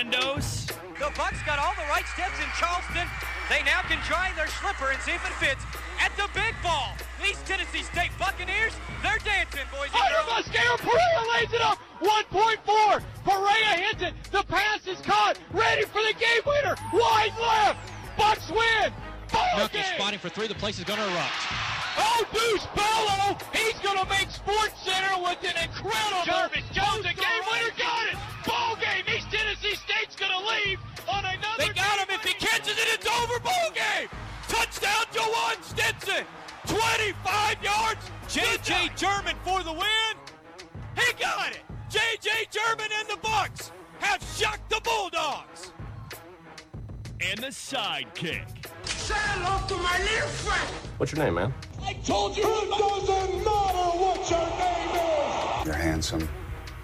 Sandos. The Bucks got all the right steps in Charleston. They now can try their slipper and see if it fits at the big ball. East Tennessee State Buccaneers, they're dancing, boys and Under girls. Perea lays it up. 1.4. Perea hits it. The pass is caught. Ready for the game winner. Wide left. Bucks win. Ball Nuck game. is spotting for three. The place is going to erupt. Oh, Deuce Bello. He's going to make Sports Center with an incredible. Jarvis Jones, the State's going to leave on another. They got him. If he catches it, it's over. Ball game. Touchdown, Jawan Stinson. 25 yards. J.J. German for the win. He got it. J.J. German and the Bucks have shocked the Bulldogs. And the sidekick. Say hello to my little friend. What's your name, man? I told you. It doesn't matter what your name is. You're handsome.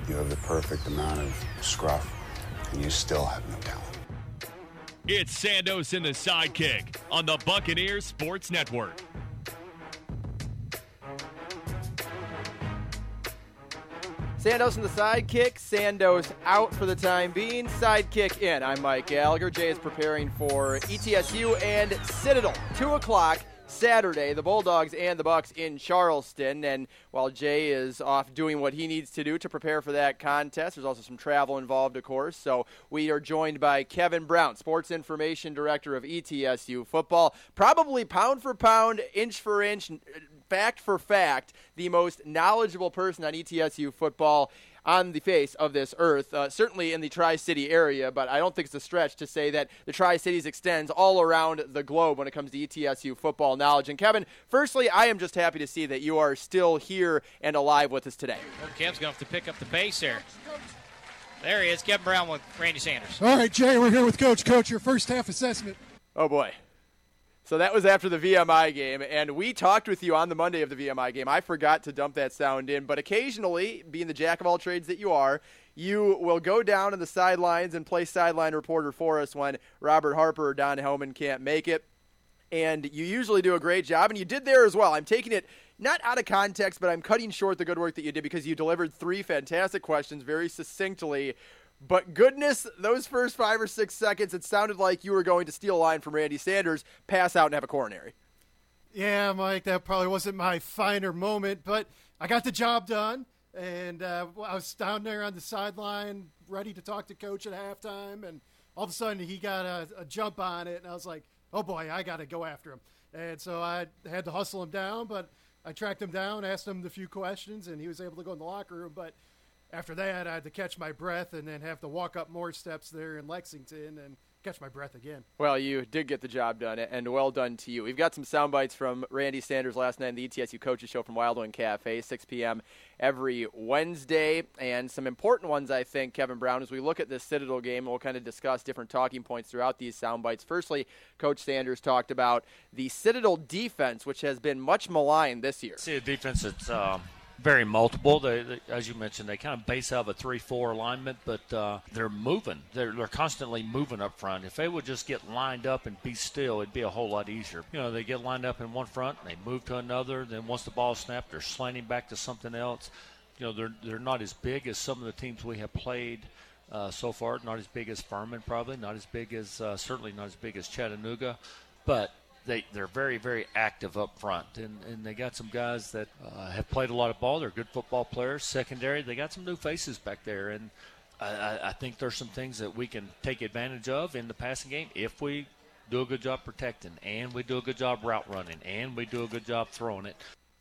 You have the perfect amount of scruff, and you still have no talent. It's Sandos and the sidekick on the Buccaneers Sports Network. Sandos in the sidekick. Sandos out for the time being. Sidekick in. I'm Mike Gallagher. Jay is preparing for ETSU and Citadel. Two o'clock Saturday. The Bulldogs and the Bucks in Charleston. And while Jay is off doing what he needs to do to prepare for that contest, there's also some travel involved, of course. So we are joined by Kevin Brown, Sports Information Director of ETSU football. Probably pound for pound, inch for inch fact for fact, the most knowledgeable person on ETSU football on the face of this earth, uh, certainly in the Tri City area, but I don't think it's a stretch to say that the Tri Cities extends all around the globe when it comes to ETSU football knowledge. And Kevin, firstly, I am just happy to see that you are still here and alive with us today. Kev's going to have to pick up the pace here. There he is, Kevin Brown with Randy Sanders. All right, Jay, we're here with Coach. Coach, your first half assessment. Oh boy. So that was after the VMI game, and we talked with you on the Monday of the VMI game. I forgot to dump that sound in, but occasionally, being the jack of all trades that you are, you will go down on the sidelines and play sideline reporter for us when Robert Harper or Don Hellman can't make it. And you usually do a great job, and you did there as well. I'm taking it not out of context, but I'm cutting short the good work that you did because you delivered three fantastic questions very succinctly. But goodness, those first five or six seconds, it sounded like you were going to steal a line from Randy Sanders, pass out, and have a coronary. Yeah, Mike, that probably wasn't my finer moment, but I got the job done. And uh, I was down there on the sideline, ready to talk to coach at halftime. And all of a sudden, he got a, a jump on it. And I was like, oh boy, I got to go after him. And so I had to hustle him down, but I tracked him down, asked him a few questions, and he was able to go in the locker room. But after that, I had to catch my breath and then have to walk up more steps there in Lexington and catch my breath again. Well, you did get the job done, and well done to you. We've got some sound bites from Randy Sanders last night in the ETSU Coaches Show from Wildwing Cafe, 6 p.m. every Wednesday, and some important ones, I think, Kevin Brown, as we look at this Citadel game. We'll kind of discuss different talking points throughout these sound bites. Firstly, Coach Sanders talked about the Citadel defense, which has been much maligned this year. See a defense that's um, very multiple. They, they, as you mentioned, they kind of base out of a three-four alignment, but uh, they're moving. They're, they're constantly moving up front. If they would just get lined up and be still, it'd be a whole lot easier. You know, they get lined up in one front, and they move to another. Then once the ball is snapped, they're slanting back to something else. You know, they're they're not as big as some of the teams we have played. Uh, so far, not as big as Furman, probably not as big as uh, certainly not as big as Chattanooga, but they they're very very active up front, and and they got some guys that uh, have played a lot of ball. They're good football players. Secondary, they got some new faces back there, and I, I- I think there's some things that we can take advantage of in the passing game if we do a good job protecting, and we do a good job route running, and we do a good job throwing it.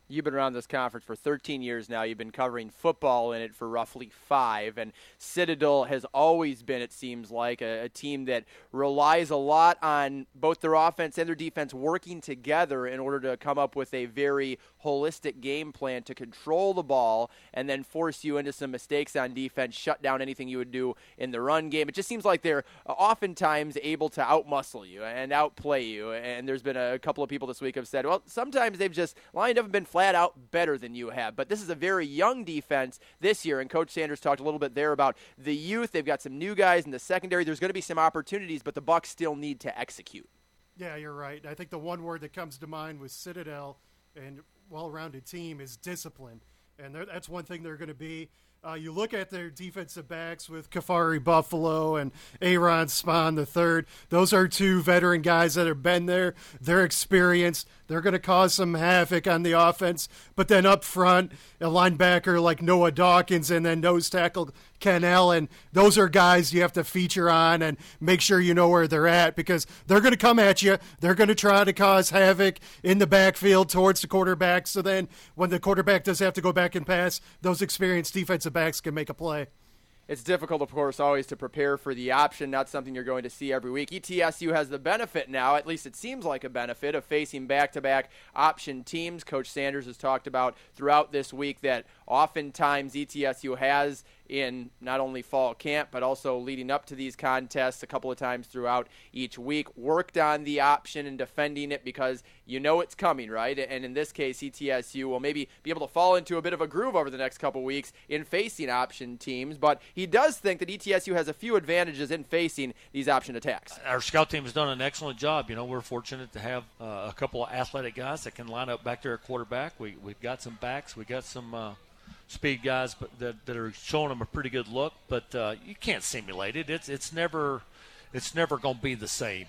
You've been around this conference for 13 years now. You've been covering football in it for roughly five. And Citadel has always been, it seems like, a, a team that relies a lot on both their offense and their defense working together in order to come up with a very holistic game plan to control the ball and then force you into some mistakes on defense, shut down anything you would do in the run game. It just seems like they're oftentimes able to outmuscle you and outplay you. And there's been a couple of people this week have said, well, sometimes they've just lined up and been flat out better than you have. But this is a very young defense this year, and Coach Sanders talked a little bit there about the youth. They've got some new guys in the secondary. There's going to be some opportunities, but the Bucks still need to execute. Yeah, you're right. I think the one word that comes to mind was Citadel and well-rounded team is discipline, and that's one thing they're going to be. Uh, you look at their defensive backs with Kafari Buffalo and Aaron Spahn the third. Those are two veteran guys that have been there. They're experienced. They're going to cause some havoc on the offense. But then up front, a linebacker like Noah Dawkins and then nose tackle Ken Allen, those are guys you have to feature on and make sure you know where they're at because they're going to come at you. They're going to try to cause havoc in the backfield towards the quarterback. So then when the quarterback does have to go back and pass, those experienced defensive backs can make a play. It's difficult, of course, always to prepare for the option, not something you're going to see every week. ETSU has the benefit now, at least it seems like a benefit, of facing back to back option teams. Coach Sanders has talked about throughout this week that oftentimes ETSU has in not only fall camp but also leading up to these contests a couple of times throughout each week. Worked on the option and defending it because you know it's coming, right? And in this case, ETSU will maybe be able to fall into a bit of a groove over the next couple of weeks in facing option teams. But he does think that ETSU has a few advantages in facing these option attacks. Our scout team has done an excellent job. You know, we're fortunate to have uh, a couple of athletic guys that can line up back there at quarterback. We, we've got some backs. We got some. Uh, speed guys but that, that are showing them a pretty good look, but uh, you can't simulate it. It's it's never it's never going to be the same.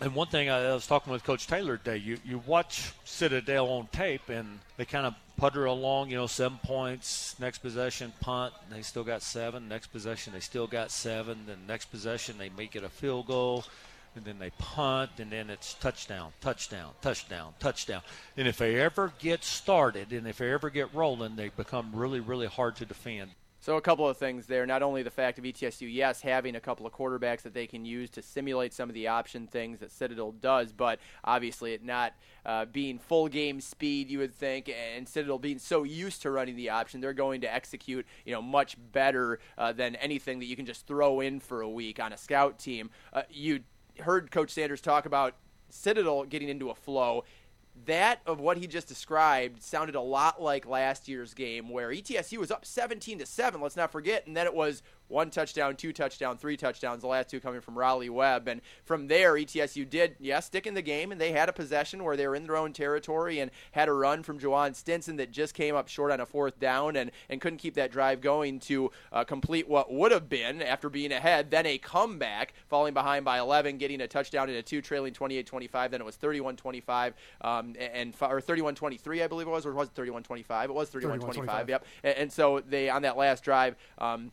And one thing I, I was talking with Coach Taylor today, you you watch Citadel on tape and they kind of putter along, you know, seven points. Next possession, punt. They still got seven. Next possession, they still got seven. Then next possession, they make it a field goal and then they punt, and then it's touchdown, touchdown, touchdown, touchdown. And if they ever get started and if they ever get rolling, they become really, really hard to defend. So a couple of things there. Not only the fact of ETSU, yes, having a couple of quarterbacks that they can use to simulate some of the option things that Citadel does, but obviously it not uh, being full game speed, you would think, and Citadel being so used to running the option, they're going to execute, you know, much better uh, than anything that you can just throw in for a week on a scout team. Uh, you heard Coach Sanders talk about Citadel getting into a flow. That of what he just described sounded a lot like last year's game where ETSU was up 17 to 7 let's not forget and then it was one touchdown two touchdown three touchdowns the last two coming from Raleigh Webb and from there ETSU did yes stick in the game and they had a possession where they were in their own territory and had a run from Jawan Stinson that just came up short on a fourth down and, and couldn't keep that drive going to uh, complete what would have been after being ahead then a comeback falling behind by 11 getting a touchdown in a two trailing 28-25 then it was 31-25 um, and or 31-23, I believe it was, or was it 31-25? It was 31-25. Yep. And, and, so they on that last drive. Um,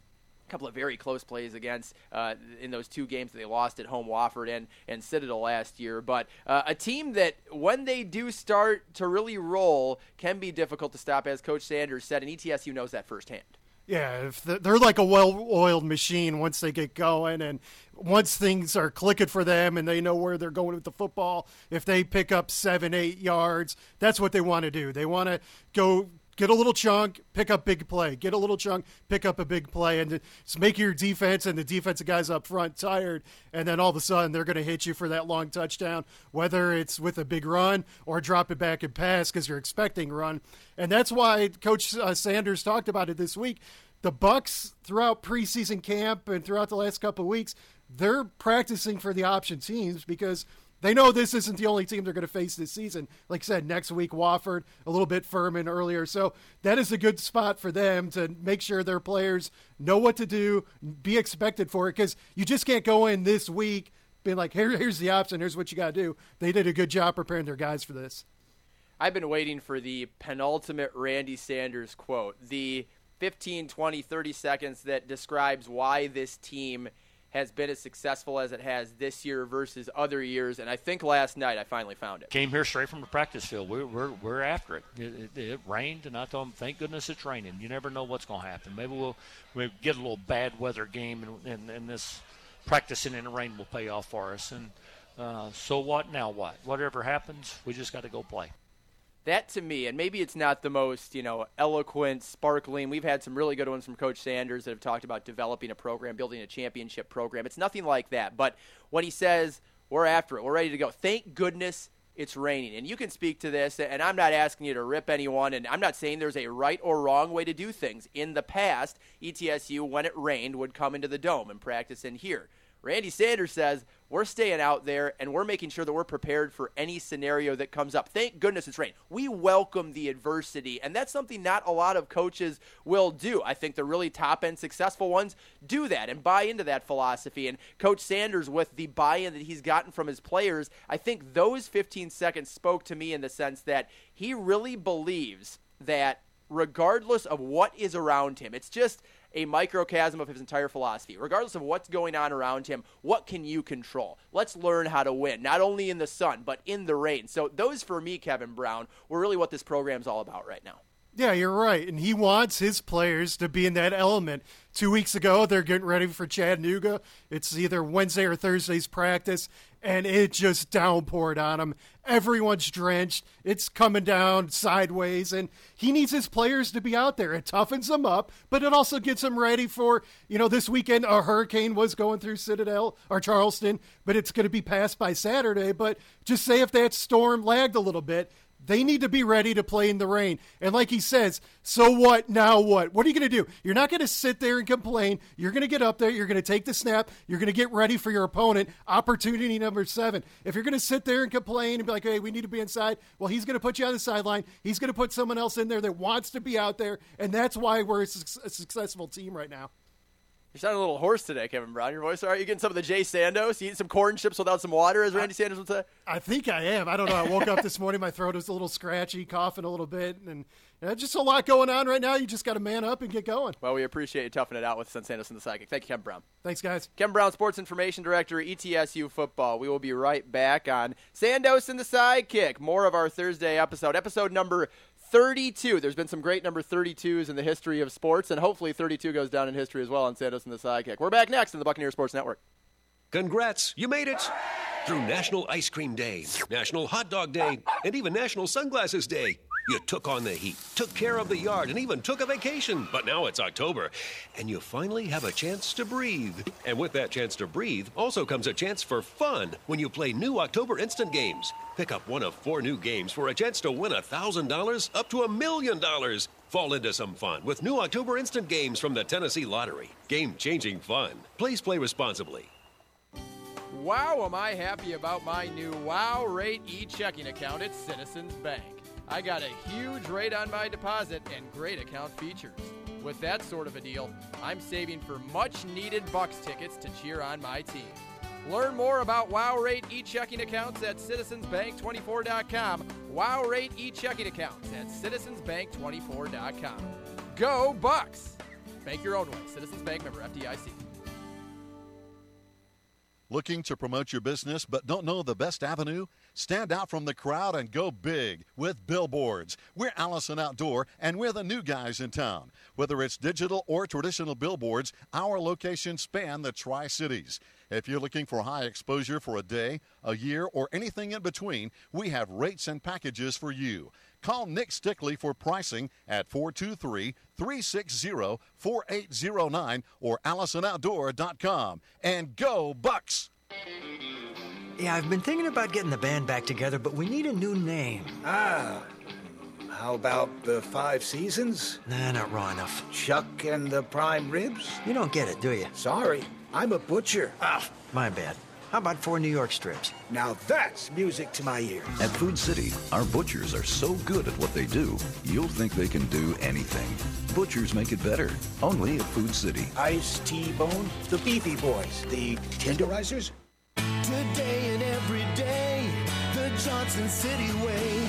a couple of very close plays against uh, in those two games that they lost at home, Wofford and, and Citadel last year. But uh, a team that, when they do start to really roll, can be difficult to stop, as Coach Sanders said, and ETSU knows that firsthand. Yeah, if they're like a well-oiled machine once they get going, and once things are clicking for them, and they know where they're going with the football. If they pick up seven, eight yards, that's what they want to do. They want to go get a little chunk, pick up big play. Get a little chunk, pick up a big play, and just make your defense and the defensive guys up front tired. And then all of a sudden, they're going to hit you for that long touchdown, whether it's with a big run or drop it back and pass because you're expecting run. And that's why Coach uh, Sanders talked about it this week. The Bucks throughout preseason camp and throughout the last couple of weeks, they're practicing for the option teams because – they know this isn't the only team they're going to face this season. Like I said, next week, Wofford, a little bit Furman earlier. So that is a good spot for them to make sure their players know what to do, be expected for it, because you just can't go in this week being like, Here, here's the option, here's what you got to do. They did a good job preparing their guys for this. I've been waiting for the penultimate Randy Sanders quote, the 15, 20, 30 seconds that describes why this team – has been as successful as it has this year versus other years. And I think last night I finally found it. Came here straight from the practice field. We're, we're, we're after it. It, it. it, rained, and I told them, thank goodness it's raining. You never know what's going to happen. Maybe we'll, we'll get a little bad weather game, and, and, and this practicing in the rain will pay off for us. And uh, so what? Now what? Whatever happens, we just got to go play that to me, and maybe it's not the most, you know, eloquent, sparkling. We've had some really good ones from Coach Sanders that have talked about developing a program, building a championship program. It's nothing like that. But when he says, we're after it, we're ready to go, thank goodness it's raining. And you can speak to this, and I'm not asking you to rip anyone, and I'm not saying there's a right or wrong way to do things. In the past, ETSU, when it rained, would come into the dome and practice in here. Randy Sanders says, we're staying out there and we're making sure that we're prepared for any scenario that comes up. Thank goodness it's rain. We welcome the adversity, and that's something not a lot of coaches will do. I think the really top end successful ones do that and buy into that philosophy. And Coach Sanders, with the buy in that he's gotten from his players, I think those 15 seconds spoke to me in the sense that he really believes that regardless of what is around him, it's just a microcosm of his entire philosophy. Regardless of what's going on around him, what can you control? Let's learn how to win, not only in the sun, but in the rain. So, those for me, Kevin Brown, were really what this program's all about right now. Yeah, you're right. And he wants his players to be in that element. Two weeks ago, they're getting ready for Chattanooga. It's either Wednesday or Thursday's practice, and it just downpoured on them. Everyone's drenched. It's coming down sideways, and he needs his players to be out there. It toughens them up, but it also gets them ready for, you know, this weekend a hurricane was going through Citadel or Charleston, but it's going to be passed by Saturday. But just say if that storm lagged a little bit, they need to be ready to play in the rain. And like he says, so what? Now what? What are you going to do? You're not going to sit there and complain. You're going to get up there. You're going to take the snap. You're going to get ready for your opponent. Opportunity number seven. If you're going to sit there and complain and be like, hey, we need to be inside, well, he's going to put you on the sideline. He's going to put someone else in there that wants to be out there. And that's why we're a, su- a successful team right now. You sound a little hoarse today, Kevin Brown. Your voice, all right? You getting some of the Jay Sandos? You eating some corn chips without some water, as Randy Sanders would say? I think I am. I don't know. I woke up this morning, my throat was a little scratchy, coughing a little bit, and you know, just a lot going on right now. You just got to man up and get going. Well, we appreciate you toughing it out with Sandos and the Sidekick. Thank you, Kevin Brown. Thanks, guys. Kevin Brown, Sports Information Director, ETSU Football. We will be right back on Sandos and the Sidekick. More of our Thursday episode, episode number 32. There's been some great number 32s in the history of sports, and hopefully 32 goes down in history as well on Sandos and the Sidekick. We're back next on the Buccaneer Sports Network. Congrats, you made it! Through National Ice Cream Day, National Hot Dog Day, and even National Sunglasses Day. You took on the heat, took care of the yard, and even took a vacation. But now it's October, and you finally have a chance to breathe. And with that chance to breathe also comes a chance for fun when you play new October Instant Games. Pick up one of four new games for a chance to win $1,000 up to a million dollars. Fall into some fun with new October Instant Games from the Tennessee Lottery. Game changing fun. Please play responsibly. Wow, am I happy about my new Wow Rate e checking account at Citizens Bank. I got a huge rate on my deposit and great account features. With that sort of a deal, I'm saving for much needed Bucks tickets to cheer on my team. Learn more about Wow Rate e checking accounts at citizensbank24.com. Wow Rate e checking accounts at citizensbank24.com. Go Bucks! Bank your own way. Citizens Bank member FDIC. Looking to promote your business but don't know the best avenue? Stand out from the crowd and go big with billboards. We're Allison Outdoor and we're the new guys in town. Whether it's digital or traditional billboards, our locations span the Tri Cities. If you're looking for high exposure for a day, a year, or anything in between, we have rates and packages for you. Call Nick Stickley for pricing at 423 360 4809 or AllisonOutdoor.com. And go, Bucks! Yeah, I've been thinking about getting the band back together, but we need a new name. Ah. How about the Five Seasons? Nah, not raw enough. Chuck and the Prime Ribs? You don't get it, do you? Sorry, I'm a butcher. Ah, my bad. How about four New York strips? Now that's music to my ears. At Food City, our butchers are so good at what they do, you'll think they can do anything. Butchers make it better. Only at Food City. Ice T-Bone, the Beefy Boys, the Tenderizers. Johnson City way.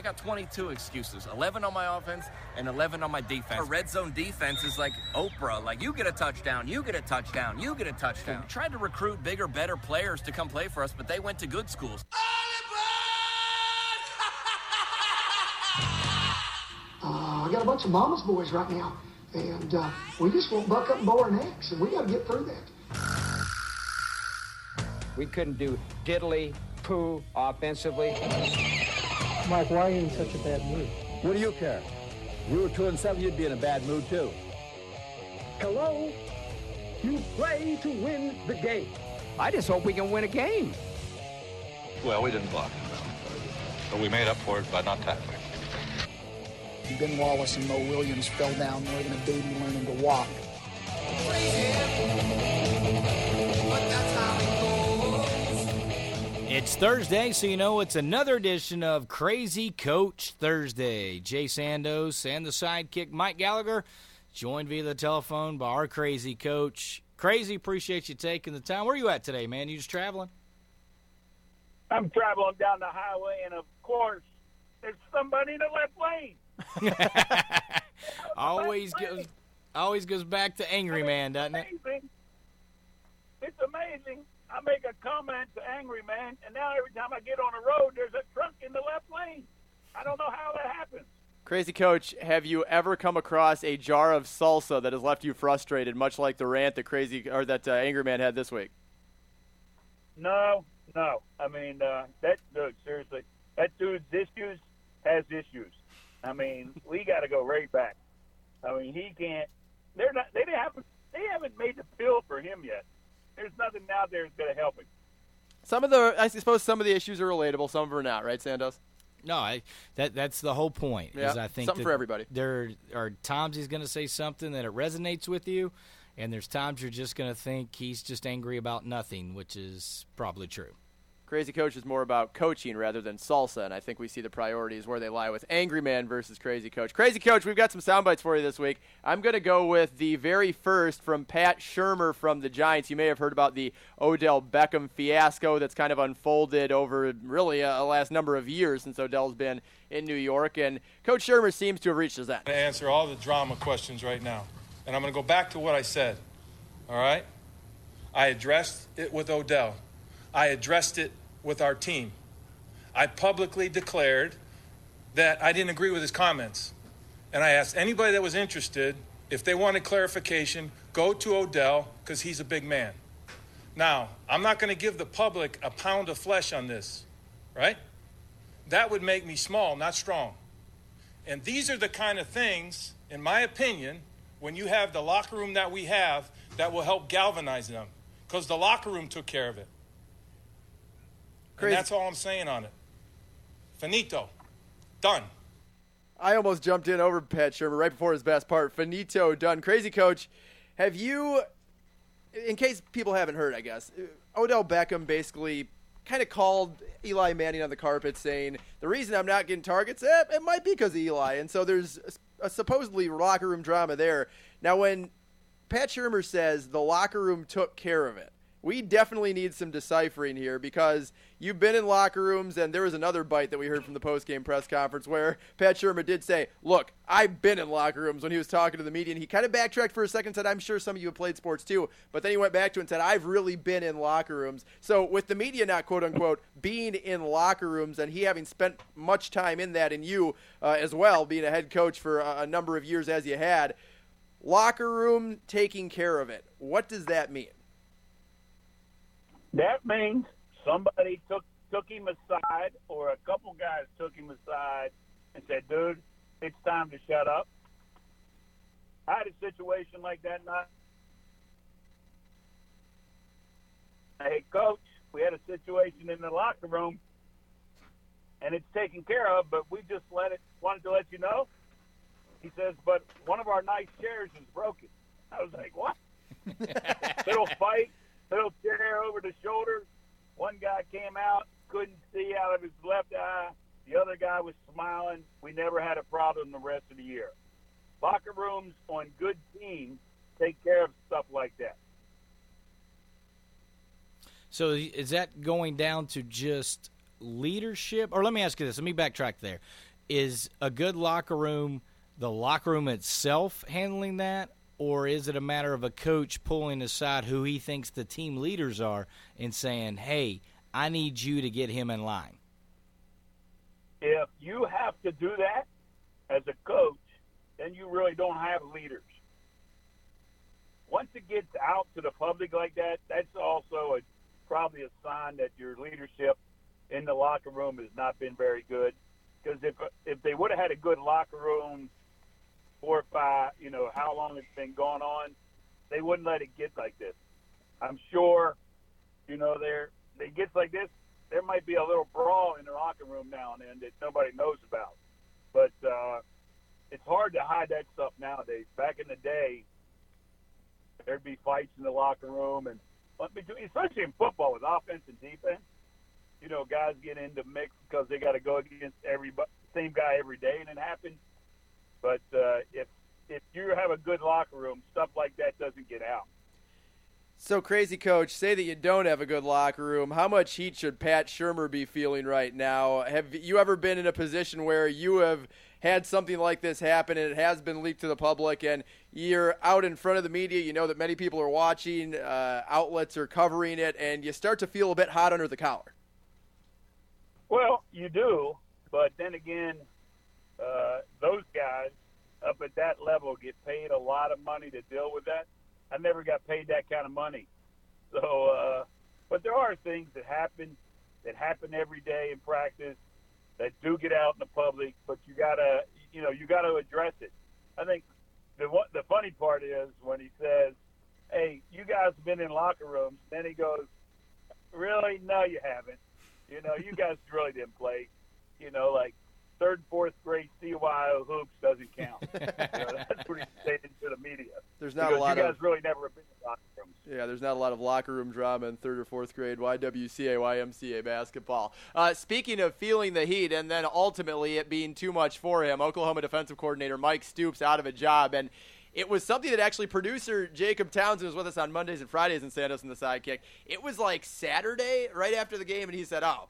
I got 22 excuses 11 on my offense and 11 on my defense. A red zone defense is like Oprah. Like, you get a touchdown, you get a touchdown, you get a touchdown. We tried to recruit bigger, better players to come play for us, but they went to good schools. Uh, I got a bunch of mama's boys right now, and uh, we just won't buck up and bow our necks, and we got to get through that. We couldn't do diddly poo offensively. Mike, why are you in such a bad mood? What do you care? If we were two and seven, you'd be in a bad mood too. Hello? You play to win the game. I just hope we can win a game. Well, we didn't block him, but we made up for it by not tackling. Ben Wallace and Mo Williams fell down more than a baby learning to walk. It's Thursday, so you know it's another edition of Crazy Coach Thursday. Jay Sandos and the sidekick Mike Gallagher joined via the telephone by our crazy coach. Crazy, appreciate you taking the time. Where are you at today, man? You just traveling? I'm traveling down the highway, and of course, there's somebody in the left lane. always goes, always goes back to angry man, doesn't it? It's amazing. I make a comment to Angry Man, and now every time I get on a road, there's a truck in the left lane. I don't know how that happens. Crazy Coach, have you ever come across a jar of salsa that has left you frustrated, much like the rant that Crazy or that uh, Angry Man had this week? No, no. I mean, uh, that dude, seriously, that dude's issues has issues. I mean, we got to go right back. I mean, he can't. They're not. They haven't. They haven't made the bill for him yet. There's nothing out there that's going to help him. Some of the, I suppose, some of the issues are relatable. Some of them are not, right, Sandos? No, I, that that's the whole point. Yeah, is I think something for everybody. There are times he's going to say something that it resonates with you, and there's times you're just going to think he's just angry about nothing, which is probably true. Crazy Coach is more about coaching rather than salsa, and I think we see the priorities where they lie with Angry Man versus Crazy Coach. Crazy Coach, we've got some sound bites for you this week. I'm going to go with the very first from Pat Shurmur from the Giants. You may have heard about the Odell Beckham fiasco that's kind of unfolded over really uh, a, a last number of years since Odell's been in New York, and Coach Shurmur seems to have reached his end. To answer all the drama questions right now, and I'm going to go back to what I said. All right? I addressed it with Odell. I addressed it with our team. I publicly declared that I didn't agree with his comments. And I asked anybody that was interested if they wanted clarification, go to Odell because he's a big man. Now, I'm not going to give the public a pound of flesh on this, right? That would make me small, not strong. And these are the kind of things, in my opinion, when you have the locker room that we have, that will help galvanize them because the locker room took care of it. And that's all I'm saying on it. Finito. Done. I almost jumped in over Pat Shurmur right before his best part. Finito done. Crazy coach, have you, in case people haven't heard, I guess, Odell Beckham basically kind of called Eli Manning on the carpet saying, the reason I'm not getting targets, eh, it might be because of Eli. And so there's a, a supposedly locker room drama there. Now, when Pat Shurmur says the locker room took care of it, we definitely need some deciphering here because you've been in locker rooms, and there was another bite that we heard from the post-game press conference where Pat Shurmur did say, "Look, I've been in locker rooms." When he was talking to the media, and he kind of backtracked for a second, and said, "I'm sure some of you have played sports too," but then he went back to it and said, "I've really been in locker rooms." So with the media not quote unquote being in locker rooms, and he having spent much time in that, and you uh, as well being a head coach for a, a number of years as you had, locker room taking care of it. What does that mean? That means somebody took took him aside, or a couple guys took him aside and said, "Dude, it's time to shut up." I had a situation like that. Not, hey, coach, we had a situation in the locker room, and it's taken care of, but we just let it. Wanted to let you know. He says, "But one of our nice chairs is broken." I was like, "What?" little fight, little chair over the shoulder. One guy came out, couldn't see out of his left eye. The other guy was smiling. We never had a problem the rest of the year. Locker rooms on good teams take care of stuff like that. So is that going down to just leadership? Or let me ask you this. Let me backtrack there. Is a good locker room the locker room itself handling that? Or is it a matter of a coach pulling aside who he thinks the team leaders are and saying, hey, I need you to get him in line? If you have to do that as a coach, then you really don't have leaders. Once it gets out to the public like that, that's also a, probably a sign that your leadership in the locker room has not been very good. Because if if they would have had a good locker room, five, you know, how long it's been going on, they wouldn't let it get like this. I'm sure, you know, there it gets like this, there might be a little brawl in the locker room now and then that nobody knows about. But uh, it's hard to hide that stuff nowadays. Back in the day, there'd be fights in the locker room, and especially in football with offense and defense. You know, guys get into mix because they got to go against every same guy every day, and it happens. But uh, if if you have a good locker room, stuff like that doesn't get out. So crazy, coach. Say that you don't have a good locker room. How much heat should Pat Shurmur be feeling right now? Have you ever been in a position where you have had something like this happen and it has been leaked to the public, and you're out in front of the media? You know that many people are watching, uh, outlets are covering it, and you start to feel a bit hot under the collar. Well, you do, but then again, uh, those guys up at that level get paid a lot of money to deal with that I never got paid that kind of money. So, uh, but there are things that happen that happen every day in practice that do get out in the public. But you gotta, you know, you gotta address it. I think the the funny part is when he says, "Hey, you guys have been in locker rooms," then he goes, "Really? No, you haven't. You know, you guys really didn't play. You know, like third, fourth grade CYO hoops doesn't count. you know, that's what he's saying to the media. There's not a lot you guys of really never been in locker rooms. Yeah, there's not a lot of locker room drama in third or fourth grade YWCA, YMCA basketball. Uh, speaking of feeling the heat and then ultimately it being too much for him, Oklahoma defensive coordinator Mike Stoops out of a job and. It was something that actually producer Jacob Townsend was with us on Mondays and Fridays in Sandos in the sidekick. It was like Saturday, right after the game, and he said, "Oh,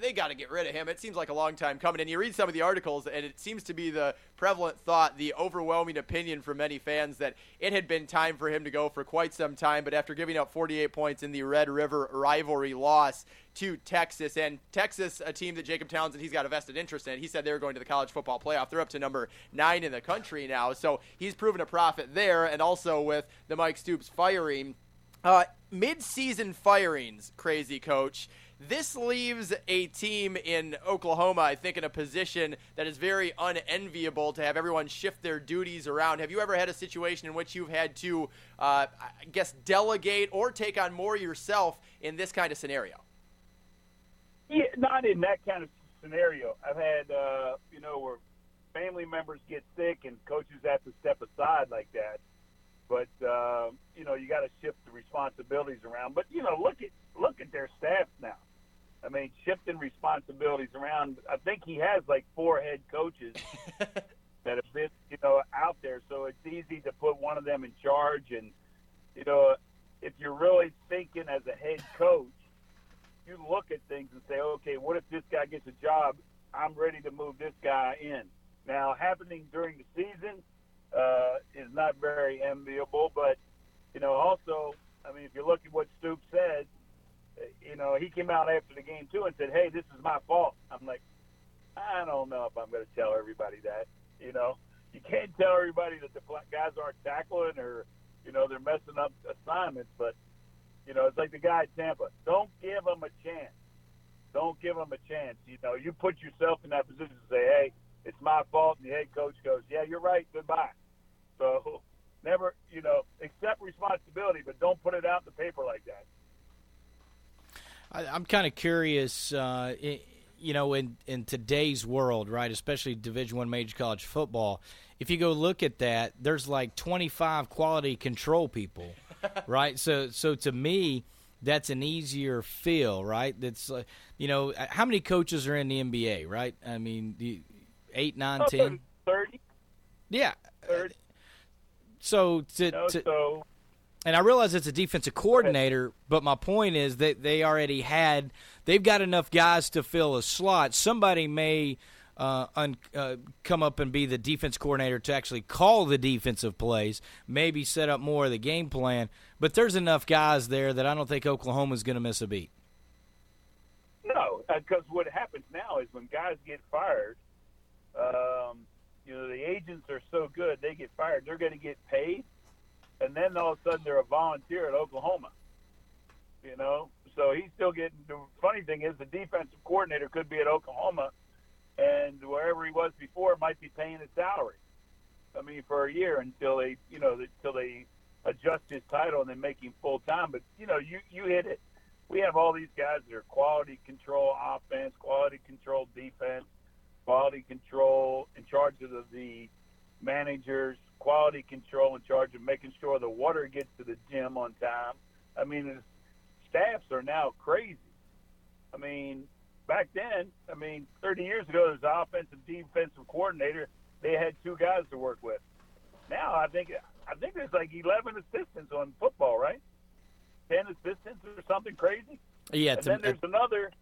they got to get rid of him. It seems like a long time coming. And you read some of the articles, and it seems to be the prevalent thought, the overwhelming opinion from many fans that it had been time for him to go for quite some time. But after giving up 48 points in the Red River rivalry loss to Texas, and Texas, a team that Jacob Townsend he's got a vested interest in, he said they were going to the college football playoff. They're up to number nine in the country now, so he's proven a prophet there. And also with the Mike Stoops firing. Uh, mid-season firings, crazy coach. This leaves a team in Oklahoma, I think, in a position that is very unenviable to have everyone shift their duties around. Have you ever had a situation in which you've had to, uh, I guess, delegate or take on more yourself in this kind of scenario? Yeah, not in that kind of scenario. I've had, uh, you know, where family members get sick and coaches have to step aside like that. But uh, you know, you got to shift the responsibilities around. But you know, look at look at their staff now. I mean, shifting responsibilities around. I think he has like four head coaches that have been, you know, out there. So it's easy to put one of them in charge. And you know, if you're really thinking as a head coach, you look at things and say, okay, what if this guy gets a job? I'm ready to move this guy in. Now, happening during the season uh, is not very enviable, but you know, also, I mean, if you look at what Stoops said, you know, he came out after the game too and said, "Hey, this is my fault." I'm like, I don't know if I'm going to tell everybody that. You know, you can't tell everybody that the guys aren't tackling or you know they're messing up assignments, but you know, it's like the guy at Tampa. Don't give them a chance. Don't give them a chance. You know, you put yourself in that position to say, "Hey, it's my fault," and the head coach goes, "Yeah, you're right. Goodbye." So never, you know, accept responsibility, but don't put it out in the paper like that. I, am kind of curious, uh, you know, in in today's world, right, especially Division One major college football. If you go look at that, there's like 25 quality control people, right? So, so to me, that's an easier feel, right? That's uh, you know, how many coaches are in the NBA, right? I mean, the eight, nine, ten, thirty. Yeah. 30. So to, no, to so and I realize it's a defensive coordinator, but my point is that they already had they've got enough guys to fill a slot. Somebody may uh, un, uh, come up and be the defense coordinator to actually call the defensive plays, maybe set up more of the game plan. But there's enough guys there that I don't think Oklahoma's going to miss a beat. No, because uh, what happens now is when guys get fired, um, you know, the agents are so good, they get fired, they're going to get paid, and then all of a sudden they're a volunteer at Oklahoma. You know, so he's still getting. The funny thing is, the defensive coordinator could be at Oklahoma and wherever he was before might be paying his salary. I mean, for a year until they, you know, until they adjust his title and then make him full time. But you know, you you hit it. We have all these guys that are quality control offense, quality control defense, quality control in charge of the, the managers, quality control in charge of making sure the water gets to the gym on time. I mean, the staffs are now crazy. I mean, back then, I mean, 30 years ago, there's an offensive defensive coordinator. They had two guys to work with. Now, I think I think there's like 11 assistants on football, right? 10 assistants or something crazy. Yeah, and then there's another,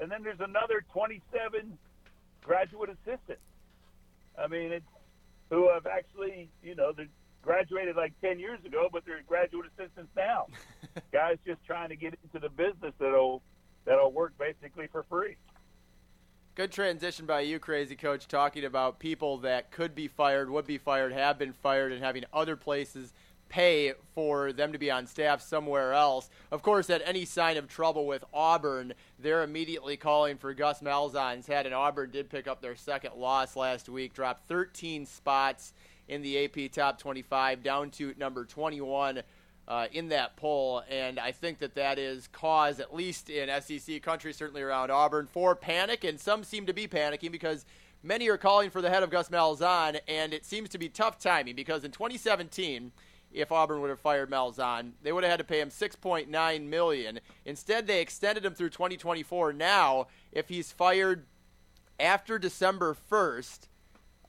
and then there's another 27 graduate assistants. I mean, it's who have actually, you know, they graduated like 10 years ago, but they're graduate assistants now. Guys just trying to get into the business that'll that'll work basically for free. Good transition by you, crazy coach, talking about people that could be fired, would be fired, have been fired, and having other places pay for them to be on staff somewhere else. Of course, at any sign of trouble with Auburn, they're immediately calling for Gus Malzahn's head, and Auburn did pick up their second loss last week, dropped 13 spots in the AP Top 25, down to number 21 uh, in that poll, and I think that that is cause, at least in SEC country, certainly around Auburn, for panic, and some seem to be panicking because many are calling for the head of Gus Malzahn, and it seems to be tough timing because in 2017, if Auburn would have fired Malzahn, they would have had to pay him 6.9 million. Instead, they extended him through 2024. Now, if he's fired after December 1st,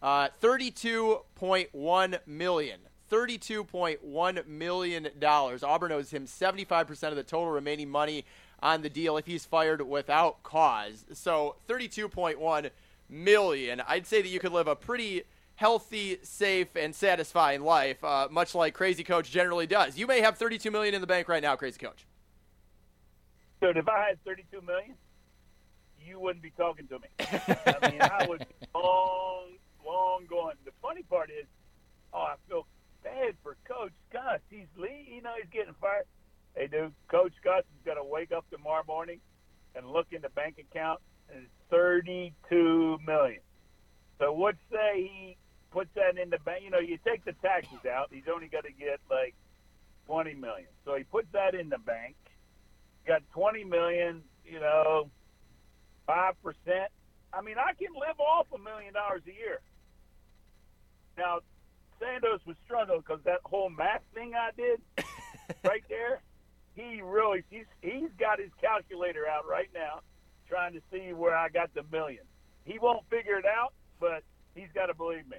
uh, 32.1 million. $32.1 million. Auburn owes him 75% of the total remaining money on the deal if he's fired without cause. So 32.1 million. I'd say that you could live a pretty healthy, safe, and satisfying life, uh, much like Crazy Coach generally does. You may have 32 million in the bank right now, Crazy Coach. Dude, if I had 32 million, you wouldn't be talking to me. I mean, I would be long, long gone. The funny part is, oh, I feel bad for Coach Scott. He's you know he's getting fired. Hey, dude, Coach Gus is going to wake up tomorrow morning and look in the bank account and it's thirty-two million. So let's say he puts that in the bank. You know, you take the taxes out. He's only got to get like twenty million. So he puts that in the bank. Got twenty million. You know, five percent. I mean, I can live off a million dollars a year. Now, Sandos was struggling because that whole math thing I did right there, he really he's he's got his calculator out right now, trying to see where I got the million. He won't figure it out, but he's got to believe me.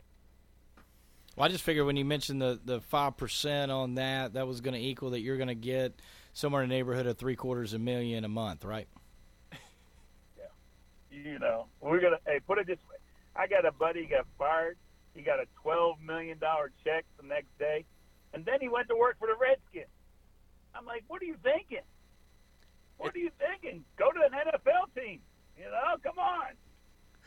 Well, I just figured when you mentioned the the five percent on that, that was going to equal that you're going to get somewhere in the neighborhood of three quarters of a million a month, right? yeah, you know, we're gonna. Hey, put it this way: I got a buddy got fired he got a $12 million check the next day. And then he went to work for the Redskins. I'm like, what are you thinking? What are you thinking? Go to an NFL team. You know, come on.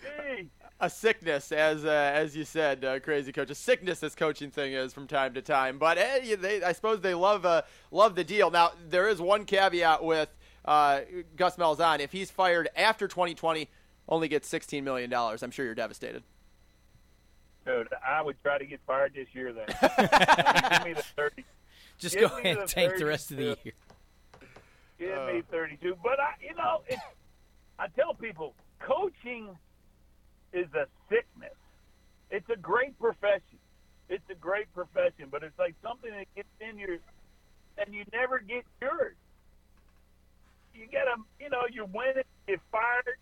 Gee. A sickness, as uh, as you said, uh, crazy coach. A sickness this coaching thing is from time to time. But hey, they, I suppose they love uh, love the deal. Now there is one caveat with uh, Gus Malzahn. If he's fired after 2020, only gets 16 million dollars. I'm sure you're devastated. Dude, I would try to get fired this year then. give me the 30. Just go ahead and take the rest of the year. Give uh, me 32. But, I, you know, it, I tell people coaching is a sickness. It's a great profession. It's a great profession, but it's like something that gets in your, and you never get cured. You get them, you know, you're winning, you get fired.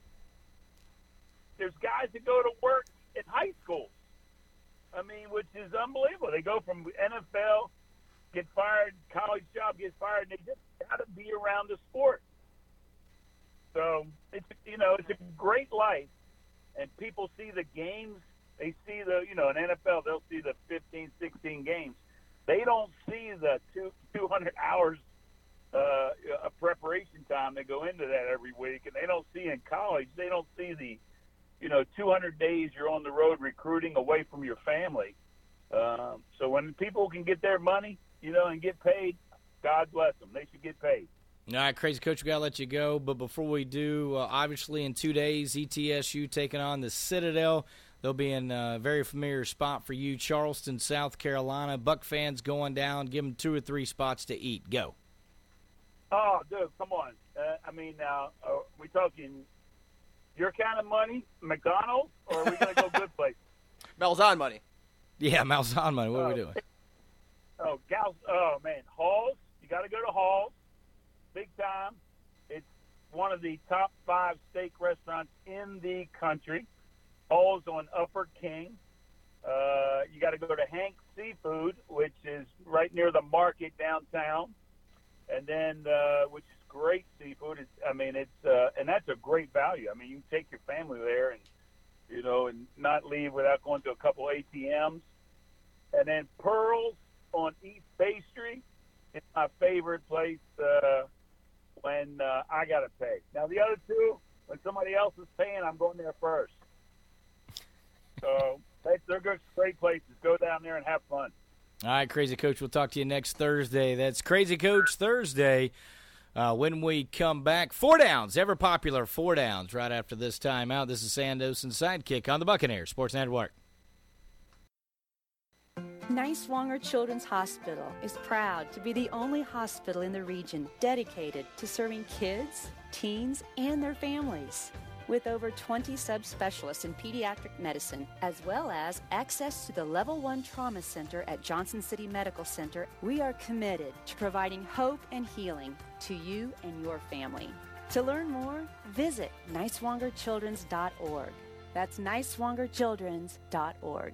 There's guys that go to work in high school I mean, which is unbelievable. They go from NFL get fired, college job, get fired, and they just got to be around the sport. So it's you know it's a great life, and people see the games. They see the you know in NFL they'll see the 15, 16 games. They don't see the two, 200 hours uh, of preparation time that go into that every week, and they don't see in college. They don't see the you know 200 days you're on the road recruiting away from your family. Um, so when people can get their money, you know, and get paid, God bless them. They should get paid. All right, crazy coach, we got to let you go. But before we do, uh, obviously in two days, ETSU taking on the Citadel. They'll be in a very familiar spot for you, Charleston, South Carolina. Buck fans going down, give them two or three spots to eat. Go. Oh, dude, come on. Uh, I mean, now, uh, are we talking your kind of money, McDonald's, or are we going to go good place? Malzahn money. Yeah, Malzahn money. What are we Oh, doing? Oh, gals, oh man, Halls. You got to go to Halls, big time. It's one of the top five steak restaurants in the country. Halls on Upper King. Uh, you got to go to Hank's Seafood, which is right near the market downtown, and then uh, which is great seafood. It's, I mean, it's uh, and that's a great value. I mean, you can take your family there and you know, and not leave without going to a couple ATMs. And then Pearls on East Bay Street is my favorite place uh, when uh, I got to pay. Now, the other two, when somebody else is paying, I'm going there first. So they're good, great places. Go down there and have fun. All right, Crazy Coach, we'll talk to you next Thursday. That's Crazy Coach Thursday. Uh, when we come back, four downs, ever popular four downs right after this time out. This is Sandos and Sidekick on the Buccaneers Sports Network. Niswonger Children's Hospital is proud to be the only hospital in the region dedicated to serving kids, teens, and their families. With over 20 subspecialists in pediatric medicine, as well as access to the Level 1 Trauma Center at Johnson City Medical Center, we are committed to providing hope and healing to you and your family. To learn more, visit niswongerchildrens.org. That's niswongerchildrens.org.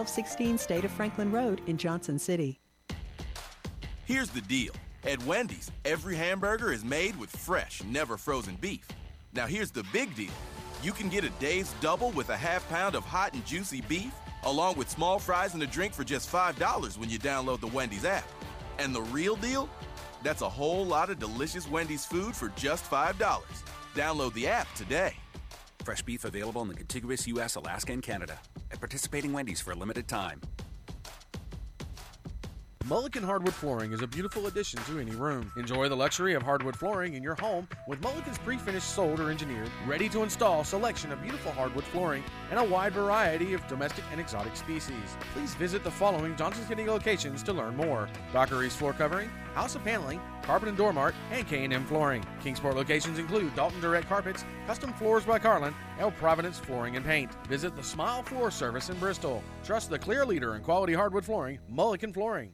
1216 State of Franklin Road in Johnson City. Here's the deal. At Wendy's, every hamburger is made with fresh, never frozen beef. Now here's the big deal. You can get a Dave's Double with a half pound of hot and juicy beef, along with small fries and a drink for just $5 when you download the Wendy's app. And the real deal? That's a whole lot of delicious Wendy's food for just $5. Download the app today. Fresh beef available in the contiguous U.S., Alaska, and Canada. At participating Wendy's for a limited time. Mullican Hardwood Flooring is a beautiful addition to any room. Enjoy the luxury of hardwood flooring in your home with Mullican's pre-finished sold or engineered, ready to install selection of beautiful hardwood flooring and a wide variety of domestic and exotic species. Please visit the following Johnson City locations to learn more. Dockery's Floor Covering, House of Paneling, Carpet and Door Mart, and K&M Flooring. Kingsport locations include Dalton Direct Carpets, Custom Floors by Carlin, El Providence Flooring and Paint. Visit the Smile Floor Service in Bristol. Trust the clear leader in quality hardwood flooring, Mullican Flooring.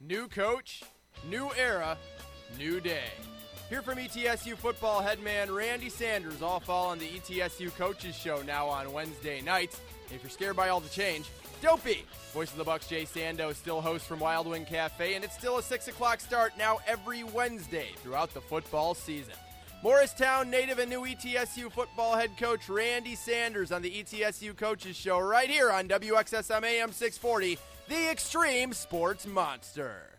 New coach, new era, new day. Here from ETSU football headman Randy Sanders, all fall on the ETSU Coaches Show now on Wednesday nights. If you're scared by all the change, don't be. Voice of the Bucks, Jay Sandos, still host from Wild Wing Cafe, and it's still a 6 o'clock start now every Wednesday throughout the football season. Morristown native and new ETSU football head coach Randy Sanders on the ETSU Coaches Show right here on WXSM AM 640, the Extreme Sports Monster.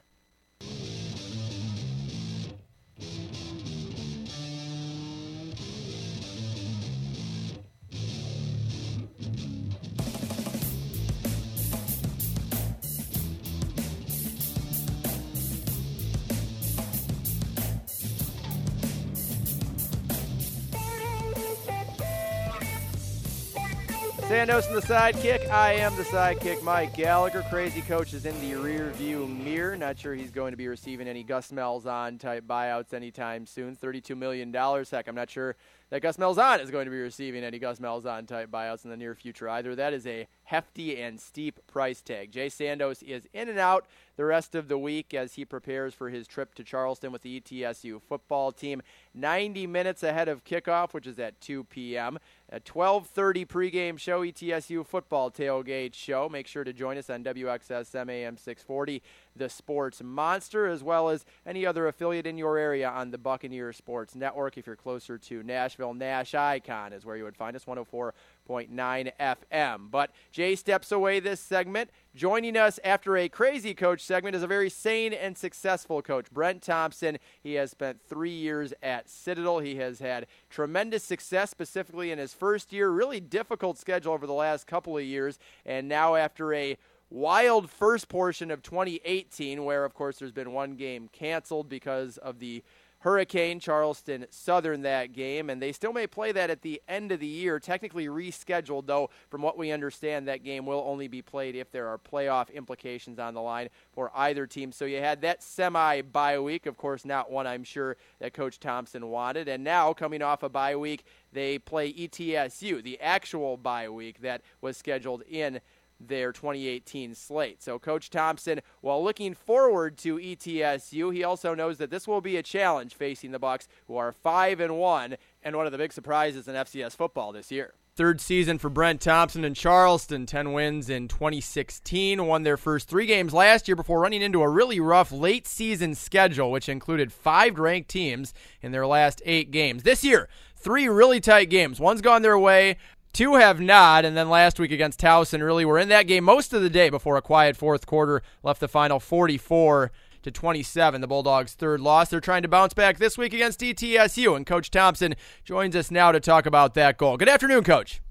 Sandos and the sidekick. I am the sidekick, Mike Gallagher. Crazy coach is in the rear view mirror. Not sure he's going to be receiving any Gus Malzahn type buyouts anytime soon. $32 million. Heck, I'm not sure that Gus Malzahn is going to be receiving any Gus Malzahn type buyouts in the near future either. That is a hefty and steep price tag. Jay Sandos is in and out the rest of the week as he prepares for his trip to Charleston with the ETSU football team. 90 minutes ahead of kickoff, which is at 2 p.m. A 12:30 pregame show, ETSU football tailgate show. Make sure to join us on WXSM AM 640, the Sports Monster, as well as any other affiliate in your area on the Buccaneer Sports Network. If you're closer to Nashville, Nash Icon is where you would find us. 104.9 FM. But Jay steps away this segment. Joining us after a crazy coach segment is a very sane and successful coach, Brent Thompson. He has spent three years at Citadel. He has had tremendous success, specifically in his first year. Really difficult schedule over the last couple of years. And now, after a wild first portion of 2018, where, of course, there's been one game canceled because of the Hurricane Charleston Southern that game, and they still may play that at the end of the year. Technically rescheduled, though, from what we understand, that game will only be played if there are playoff implications on the line for either team. So you had that semi bye week, of course, not one I'm sure that Coach Thompson wanted. And now, coming off a bye week, they play ETSU, the actual bye week that was scheduled in their 2018 slate. So Coach Thompson, while looking forward to ETSU, he also knows that this will be a challenge facing the Bucks, who are 5 and 1 and one of the big surprises in FCS football this year. Third season for Brent Thompson in Charleston, 10 wins in 2016, won their first 3 games last year before running into a really rough late season schedule which included 5 ranked teams in their last 8 games. This year, three really tight games. One's gone their way, Two have not, and then last week against Towson, really were in that game most of the day before a quiet fourth quarter left the final 44 to 27. The Bulldogs' third loss. They're trying to bounce back this week against ETSU, and Coach Thompson joins us now to talk about that goal. Good afternoon, Coach.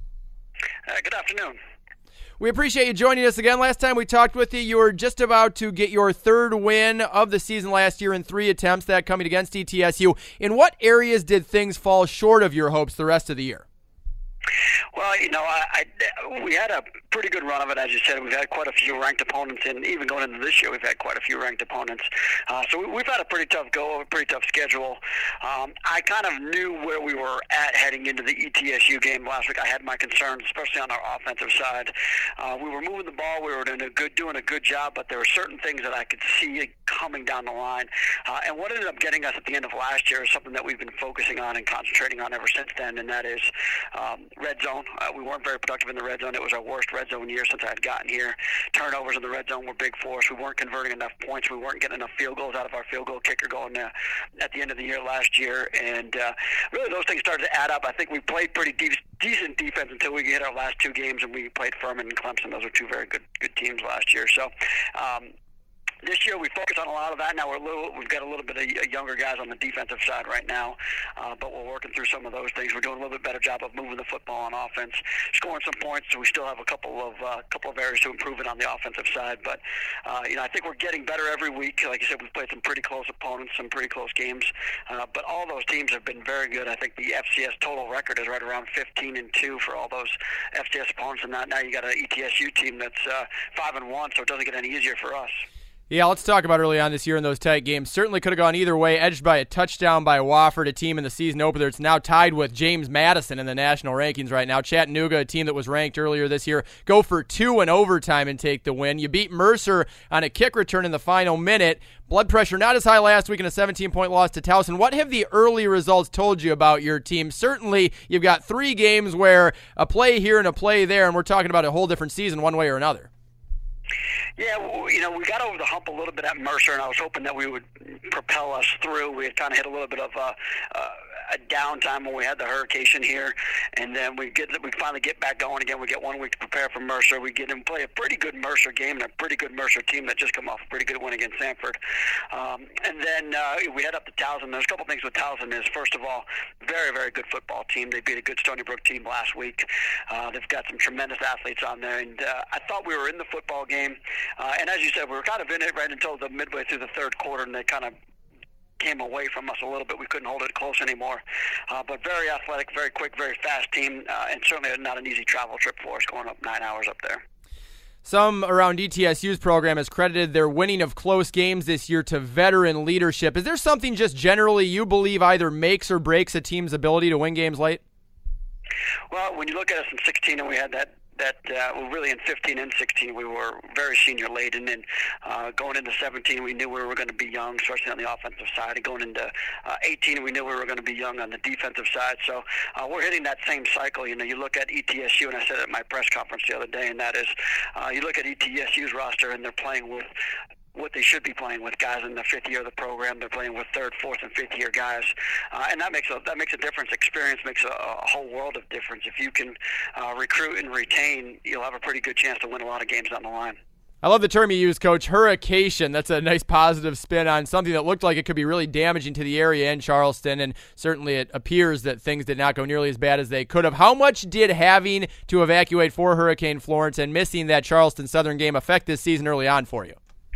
Uh, good afternoon. We appreciate you joining us again. Last time we talked with you, you were just about to get your third win of the season last year in three attempts, that coming against ETSU. In what areas did things fall short of your hopes the rest of the year? Well, you know, I, I we had a pretty good run of it, as you said. We've had quite a few ranked opponents, and even going into this year, we've had quite a few ranked opponents. Uh, so we, we've had a pretty tough go, a pretty tough schedule. Um, I kind of knew where we were at heading into the ETSU game last week. I had my concerns, especially on our offensive side. Uh, we were moving the ball, we were doing a good, doing a good job, but there were certain things that I could see coming down the line. Uh, and what ended up getting us at the end of last year is something that we've been focusing on and concentrating on ever since then, and that is um, red zone. Uh, we weren't very productive in the red zone. It was our worst red zone year since I had gotten here. Turnovers in the red zone were big for us. We weren't converting enough points. We weren't getting enough field goals out of our field goal kicker going uh, at the end of the year last year. And uh, really, those things started to add up. I think we played pretty de- decent defense until we hit our last two games, and we played Furman and Clemson. Those were two very good good teams last year. So um, this year we focus on a lot of that. Now we're a little, we've got a little bit of younger guys on the defensive side right now, uh, but we're working through some of those things. We're doing a little bit better job of moving the football on offense, scoring some points. So we still have a couple of uh, couple of areas to improve it on the offensive side, but uh, you know I think we're getting better every week. Like I said, we've played some pretty close opponents, some pretty close games, uh, but all those teams have been very good. I think the FCS total record is right around 15 and two for all those FCS opponents, and now you got an ETSU team that's uh, five and one, so it doesn't get any easier for us. Yeah, let's talk about early on this year in those tight games. Certainly could have gone either way, edged by a touchdown by Wofford, a team in the season opener. It's now tied with James Madison in the national rankings right now. Chattanooga, a team that was ranked earlier this year, go for two in overtime and take the win. You beat Mercer on a kick return in the final minute. Blood pressure not as high last week in a 17 point loss to Towson. What have the early results told you about your team? Certainly, you've got three games where a play here and a play there, and we're talking about a whole different season one way or another. Yeah, you know, we got over the hump a little bit at Mercer, and I was hoping that we would propel us through. We had kind of hit a little bit of a, uh, a downtime when we had the hurricane here, and then we get we finally get back going again. We get one week to prepare for Mercer. We get and play a pretty good Mercer game and a pretty good Mercer team that just come off a pretty good win against Samford. Um, and then uh, we head up to Towson. There's a couple things with Towson. Is first of all, very very good football team. They beat a good Stony Brook team last week. Uh, they've got some tremendous athletes on there, and uh, I thought we were in the football game. Uh, and as you said, we were kind of in it right until the midway through the third quarter, and they kind of came away from us a little bit. We couldn't hold it close anymore. Uh, but very athletic, very quick, very fast team, uh, and certainly not an easy travel trip for us going up nine hours up there. Some around ETSU's program has credited their winning of close games this year to veteran leadership. Is there something just generally you believe either makes or breaks a team's ability to win games late? Well, when you look at us in 16 and we had that that uh, well, really in 15 and 16 we were very senior laden, and uh, going into 17 we knew we were going to be young, especially on the offensive side. And going into uh, 18 we knew we were going to be young on the defensive side. So uh, we're hitting that same cycle. You know, you look at ETSU, and I said at my press conference the other day, and that is, uh, you look at ETSU's roster, and they're playing with what they should be playing with guys in the fifth year of the program. They're playing with third, fourth, and fifth year guys, uh, and that makes a that makes a difference. Experience makes a, a whole world of difference. If you can uh, recruit and retain, you'll have a pretty good chance to win a lot of games down the line. I love the term you use, Coach. Hurricane. That's a nice positive spin on something that looked like it could be really damaging to the area in Charleston, and certainly it appears that things did not go nearly as bad as they could have. How much did having to evacuate for Hurricane Florence and missing that Charleston Southern game affect this season early on for you?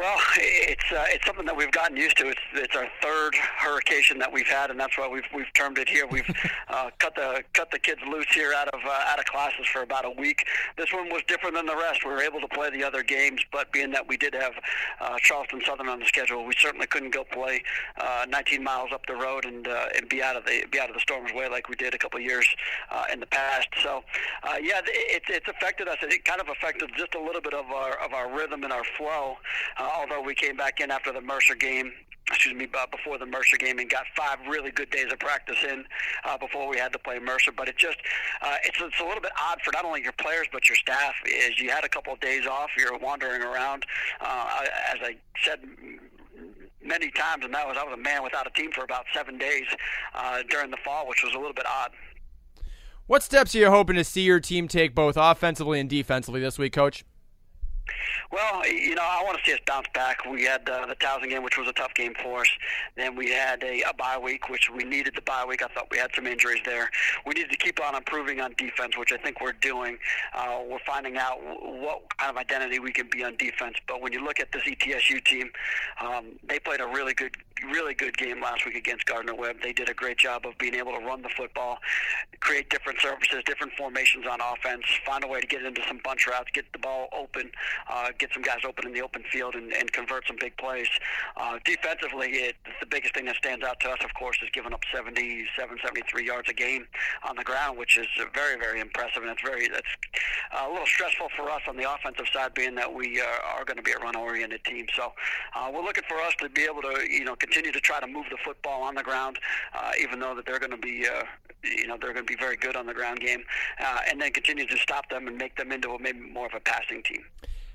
Well, it's uh, it's something that we've gotten used to. It's it's our third hurricane that we've had, and that's why we've we've termed it here. We've uh, cut the cut the kids loose here out of uh, out of classes for about a week. This one was different than the rest. We were able to play the other games, but being that we did have uh, Charleston Southern on the schedule, we certainly couldn't go play uh, 19 miles up the road and uh, and be out of the be out of the storm's way like we did a couple of years uh, in the past. So, uh, yeah, it, it's affected us. It kind of affected just a little bit of our of our rhythm and our flow. Uh, although we came back in after the Mercer game, excuse me, uh, before the Mercer game and got five really good days of practice in uh, before we had to play Mercer. But it just uh, it's it's a little bit odd for not only your players but your staff. Is you had a couple of days off, you're wandering around. Uh, as I said many times, and that was I was a man without a team for about seven days uh, during the fall, which was a little bit odd. What steps are you hoping to see your team take both offensively and defensively this week, Coach? Well, you know, I want to see us bounce back. We had uh, the Towson game, which was a tough game for us. Then we had a, a bye week, which we needed the bye week. I thought we had some injuries there. We needed to keep on improving on defense, which I think we're doing. Uh, we're finding out what kind of identity we can be on defense. But when you look at this ETSU team, um, they played a really good, really good game last week against Gardner Webb. They did a great job of being able to run the football, create different services, different formations on offense, find a way to get into some bunch routes, get the ball open uh, get some guys open in the open field and, and convert some big plays. Uh, defensively, it, the biggest thing that stands out to us, of course, is giving up 77, 73 yards a game on the ground, which is very, very impressive, and it's very that's uh, a little stressful for us on the offensive side, being that we uh, are going to be a run-oriented team. So uh, we're looking for us to be able to, you know, continue to try to move the football on the ground, even though that they're going to be, you know, they're going to be very good on the ground game, uh, and then continue to stop them and make them into a, maybe more of a passing team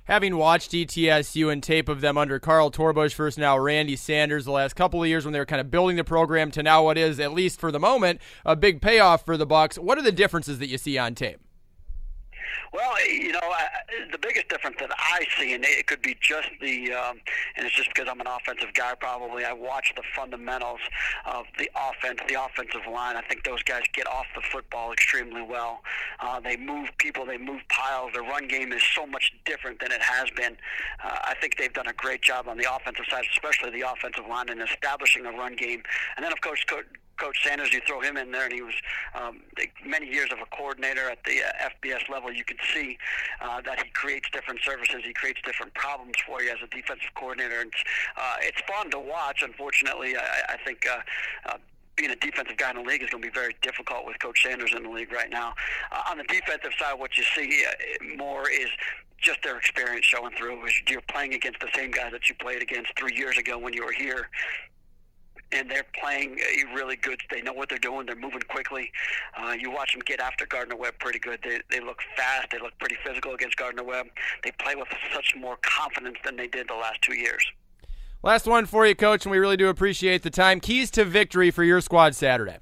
having watched ETSU and tape of them under Carl Torbush versus now Randy Sanders the last couple of years when they were kind of building the program to now what is, at least for the moment, a big payoff for the Bucks. What are the differences that you see on tape? Well, you know, the biggest difference that I see, and it could be just the, um, and it's just because I'm an offensive guy probably, I watch the fundamentals of the offense, the offensive line. I think those guys get off the football extremely well. Uh, they move people, they move piles. Their run game is so much different than it has been. Uh, I think they've done a great job on the offensive side, especially the offensive line, in establishing a run game. And then, of course, Coach Sanders, you throw him in there, and he was um, many years of a coordinator at the uh, FBS level. You can see uh, that he creates different services, he creates different problems for you as a defensive coordinator, and uh, it's fun to watch. Unfortunately, I, I think. Uh, uh, being a defensive guy in the league is going to be very difficult with Coach Sanders in the league right now. Uh, on the defensive side, what you see uh, more is just their experience showing through. You're playing against the same guys that you played against three years ago when you were here, and they're playing really good. They know what they're doing. They're moving quickly. Uh, you watch them get after Gardner Webb pretty good. They, they look fast. They look pretty physical against Gardner Webb. They play with such more confidence than they did the last two years. Last one for you, Coach, and we really do appreciate the time. Keys to victory for your squad Saturday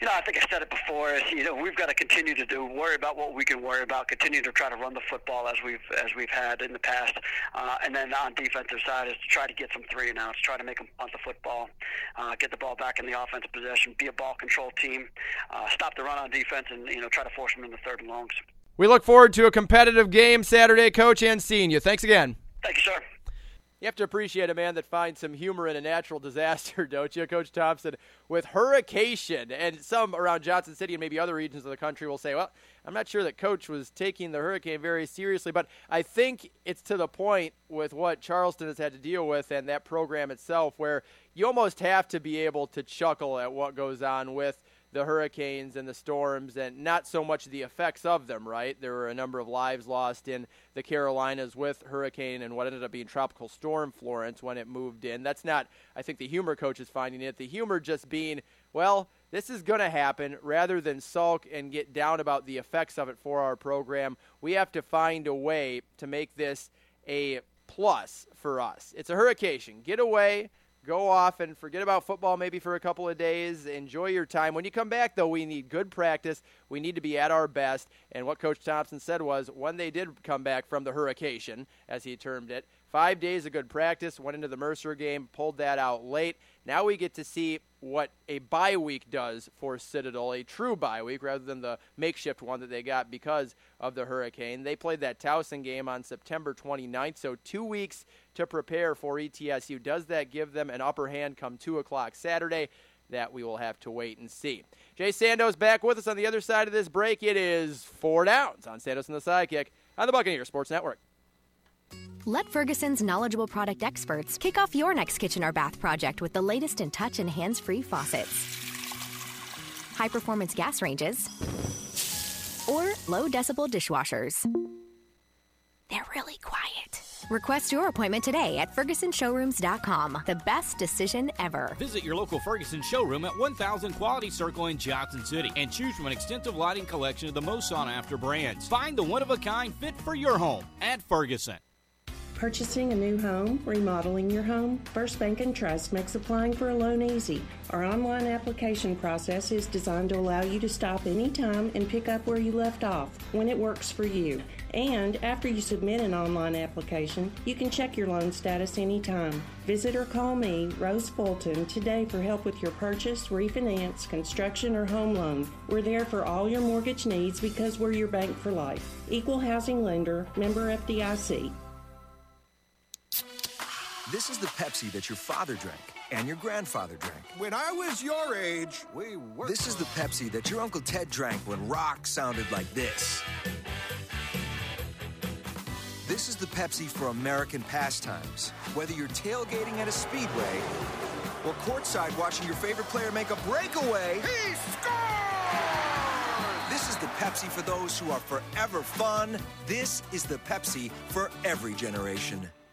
you know, I think I said it before. Is you know, we've got to continue to do worry about what we can worry about. Continue to try to run the football as we've as we've had in the past, uh, and then on defensive side is to try to get some three and outs, try to make them punt the football, uh, get the ball back in the offensive possession, be a ball control team, uh, stop the run on defense, and you know, try to force them into third and longs. We look forward to a competitive game Saturday, Coach, and seeing you. Thanks again. Thank you, sir. You have to appreciate a man that finds some humor in a natural disaster, don't you, Coach Thompson? With hurricane, and some around Johnson City and maybe other regions of the country will say, well, I'm not sure that Coach was taking the hurricane very seriously, but I think it's to the point with what Charleston has had to deal with and that program itself where you almost have to be able to chuckle at what goes on with the hurricanes and the storms and not so much the effects of them, right? There were a number of lives lost in the Carolinas with hurricane and what ended up being tropical storm Florence when it moved in. That's not, I think the humor coach is finding it. The humor just being, well, this is going to happen rather than sulk and get down about the effects of it for our program. We have to find a way to make this a plus for us. It's a hurricane. Get away go off and forget about football maybe for a couple of days. Enjoy your time. When you come back, though, we need good practice. We need to be at our best. And what Coach Thompson said was when they did come back from the hurricane, as he termed it, five days of good practice, went into the Mercer game, pulled that out late. Now we get to see what a bye week does for Citadel, a true bye week rather than the makeshift one that they got because of the hurricane. They played that Towson game on September 29th, so two weeks to prepare for ETSU. Does that give them an upper hand come 2 o'clock Saturday? That we will have to wait and see. Jay Sandos back with us on the other side of this break. It is four downs on Sandos and the Sidekick on the Buccaneer Sports Network. Let Ferguson's knowledgeable product experts kick off your next kitchen or bath project with the latest in touch and hands free faucets, high performance gas ranges, or low decibel dishwashers. They're really quiet. Request your appointment today at FergusonShowrooms.com. The best decision ever. Visit your local Ferguson showroom at 1000 Quality Circle in Johnson City and choose from an extensive lighting collection of the most sought after brands. Find the one of a kind fit for your home at Ferguson. Purchasing a new home, remodeling your home, First Bank and Trust makes applying for a loan easy. Our online application process is designed to allow you to stop anytime and pick up where you left off when it works for you. And after you submit an online application, you can check your loan status anytime. Visit or call me, Rose Fulton, today for help with your purchase, refinance, construction, or home loan. We're there for all your mortgage needs because we're your bank for life. Equal housing lender, member FDIC. This is the Pepsi that your father drank and your grandfather drank. When I was your age, we were. This is the Pepsi that your Uncle Ted drank when rock sounded like this. This is the Pepsi for American pastimes. Whether you're tailgating at a speedway or courtside watching your favorite player make a breakaway. He scored! This is the Pepsi for those who are forever fun. This is the Pepsi for every generation.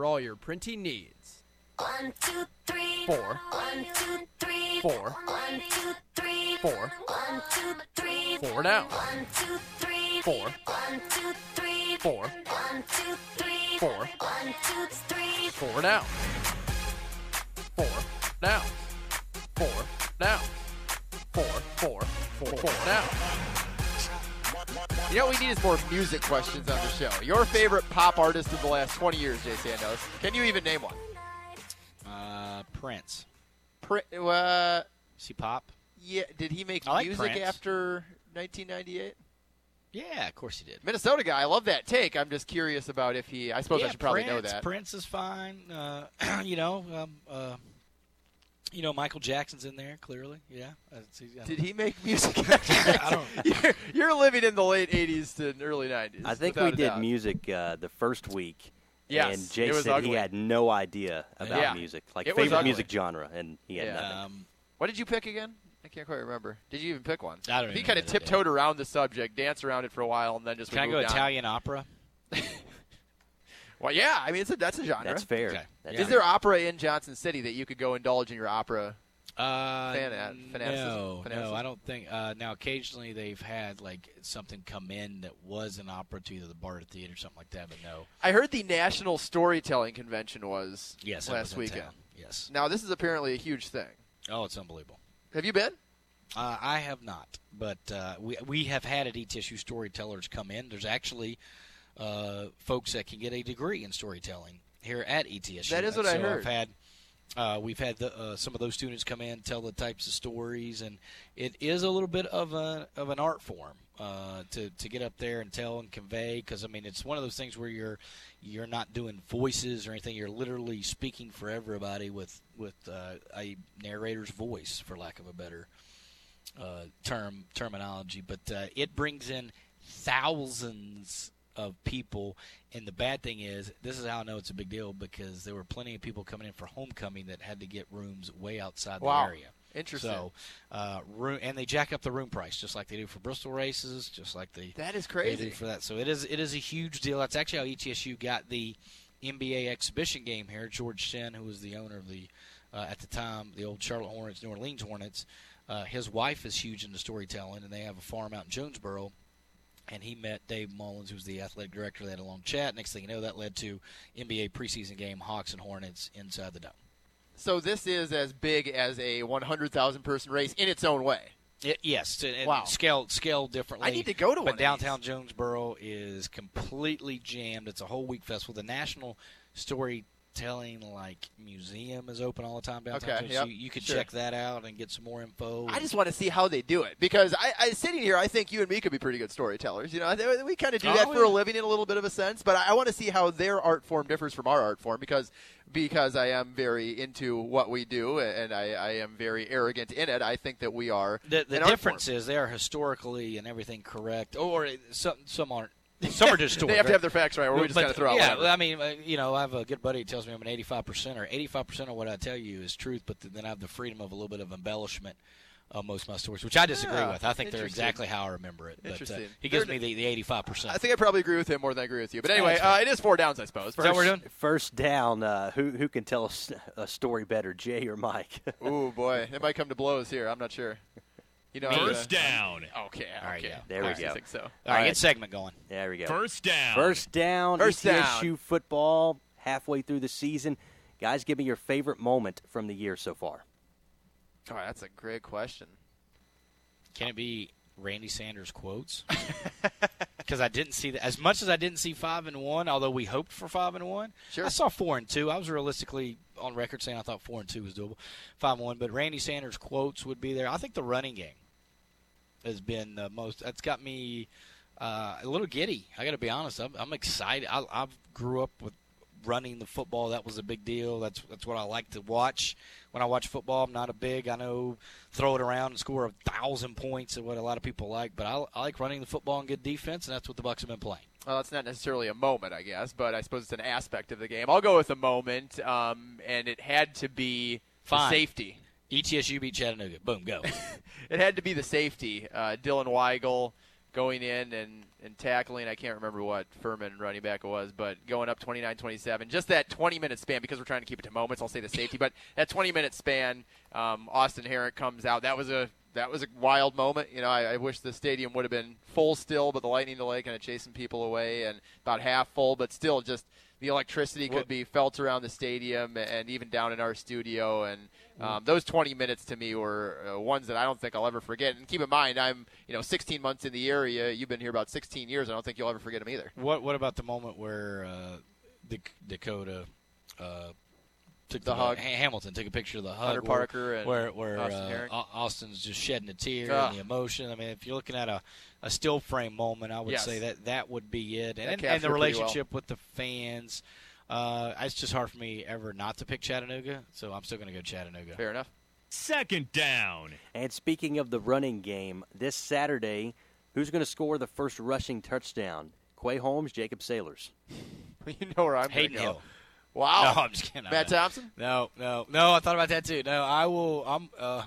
for all your printing needs. One, two, three. Four. One, two, three. Four. One, two, three. Four. One, two, three. Four down. One, two, three. Four. One, two, three. Four. One, two, three. Four. One, two, three. Four down. Four down. Four down. Four, four, four, four down. You know what we need is more music questions on the show. Your favorite pop artist of the last 20 years, Jay Sandos. Can you even name one? Uh, Prince. Pri- uh, See pop? yeah, did he make like music Prince. after 1998? Yeah, of course he did. Minnesota guy, I love that take. I'm just curious about if he. I suppose yeah, I should probably Prince, know that. Prince is fine. Uh, you know, um, uh, you know, Michael Jackson's in there clearly. Yeah. I Did don't- he make music? I don't. you're, you're living in the late 80s to early 90s. I think we did music uh, the first week, Yes, and Jay it was said ugly. he had no idea about Yeah. music, like It favorite music genre, and he had Yeah. nothing. Um, What did you pick again? I can't quite remember. Did you even pick one? I don't He kind of tiptoed around the subject, danced around it for a while, and then just Can I go moved on. Italian opera? Well, yeah. I mean, it's a, that's a genre. That's fair. Okay. That's Is fair. there opera in Johnson City that you could go indulge in your opera? Uh, Fan- uh, fanaticism? no, Fanaticism? no, I don't think. Uh, now, occasionally they've had like something come in that was an opera to either the Barter Theater or something like that, but no. I heard the National Storytelling Convention was Yes, last was in weekend. town. Yes. Now this is apparently a huge thing. Oh, it's unbelievable. Have you been? Uh, I have not, but uh, we we have had at ETSU storytellers come in. There's actually uh, folks that can get a degree in storytelling here at ETSU. That is what I heard. I've had uh, we've had the, uh, some of those students come in, tell the types of stories, and it is a little bit of a of an art form uh, to to get up there and tell and convey. Because I mean, it's one of those things where you're you're not doing voices or anything. You're literally speaking for everybody with with uh, a narrator's voice, for lack of a better uh, term terminology, but uh, it brings in thousands of people. And the bad thing is, this is how I know it's a big deal because there were plenty of people coming in for homecoming that had to get rooms way outside Wow. the area. Interesting. So, uh, room, and they jack up the room price just like they do for Bristol races, just like they That is crazy. do for that. So it is it is a huge deal. That's actually how ETSU got the NBA exhibition game here. George Shinn, who was the owner of the uh, at the time the old Charlotte Hornets, New Orleans Hornets, uh, his wife is huge into storytelling, and they have a farm out in Jonesboro. And he met Dave Mullins, who was the athletic director. They had a long chat. Next thing you know, that led to NBA preseason game Hawks and Hornets inside the dome. So this is as big as a 100,000 person race in its own way. It, yes, and Wow. scale scale differently. I need to go to but one of downtown Jonesboro is completely jammed. It's a whole week festival. The National Storytelling like museum is open all the time downtown. Okay, so yep, you, you could sure. check that out and get some more info. I just want to see how they do it because I, I sitting here, I think you and me could be pretty good storytellers. You know, we kind of do Oh, that for yeah. a living in a little bit of a sense. But I, I want to see how their art form differs from our art form because because I am very into what we do and I, I am very arrogant in it. I think that we are the the difference is they are historically and everything correct, or some some aren't. Some are just They stories. have to have their facts right, or we just But- kinda throw out Yeah, whatever. I mean, uh, you know, I have a good buddy who tells me I'm an 85 percenter. 85 percent of what I tell you is truth, but then I have the freedom of a little bit of embellishment. of most of my stories, which I disagree Yeah, with. I think they're exactly how I remember it. But, uh, Interesting. he gives They're- me the, the 85 percent. I think I probably agree with him more than I agree with you. But anyway, uh, it is four downs, I suppose. that what we're doing? First down. Uh, who who can tell us a story better, Jay or Mike? Ooh boy, it might come to blows here. I'm not sure. You know, First uh, down. Okay, All right, okay. yeah. There we All right, go. I think so. All right, get segment going. There we go. First down. First down. First ETSU down. football halfway through the season. Guys, give me your favorite moment from the year so far. Oh, that's a great question. Can it be Randy Sanders quotes? Because I didn't see that as much as I didn't see five and one. Although we hoped for five and one, Sure. I saw four and two. I was realistically on record saying I thought four and two was doable. Five one, but Randy Sanders quotes would be there. I think the running game has been the most. That's got me uh, a little giddy. I got to be honest. I'm, I'm excited. I, I grew up with running the football. That was a big deal. That's that's what I like to watch when I watch football. I'm not a big. I know throw it around and score a thousand points is what a lot of people like, but I, I like running the football and good defense, and that's what the Bucks have been playing. Well, that's not necessarily a moment, I guess, but I suppose it's an aspect of the game. I'll go with a moment, um, and it had to be the Fine. safety. ETSU beat Chattanooga. Boom, go. It had to be the safety. Uh, Dylan Weigel going in and, and tackling. I can't remember what Furman running back it was, but going up 29-27. Just that 20-minute span, because we're trying to keep it to moments, I'll say the safety. but that 20-minute span, um, Austin Herink comes out. That was a that was a wild moment. You know, I, I wish the stadium would have been full still, but the lightning delay kind of chasing people away, and about half full, but still just the electricity could Well- be felt around the stadium and even down in our studio. And um, those 20 minutes to me were uh, ones that I don't think I'll ever forget. And keep in mind, I'm you know 16 months in the area. You've been here about 16 years. I don't think you'll ever forget them either. What What about the moment where uh, Dak- Dakota uh, took The the, hug. Hamilton took a picture of the hug, Hunter where- Parker and where where Austin uh, Austin's just shedding a tear Ah. and the emotion. I mean, if you're looking at a, a still frame moment, I would Yes. say that that would be it, That and, and the it pretty well. relationship with the fans. Uh, it's just hard for me ever not to pick Chattanooga, so I'm still going to go Chattanooga. Fair enough. Second down. And speaking of the running game, this Saturday, who's going to score the first rushing touchdown? Quay Holmes, Jacob Sailors. you know where I'm Hayden gonna go. Hill. Wow. No, I'm just kidding. Matt Thompson. No, no, no. I thought about that too. No, I will. I'm. Uh,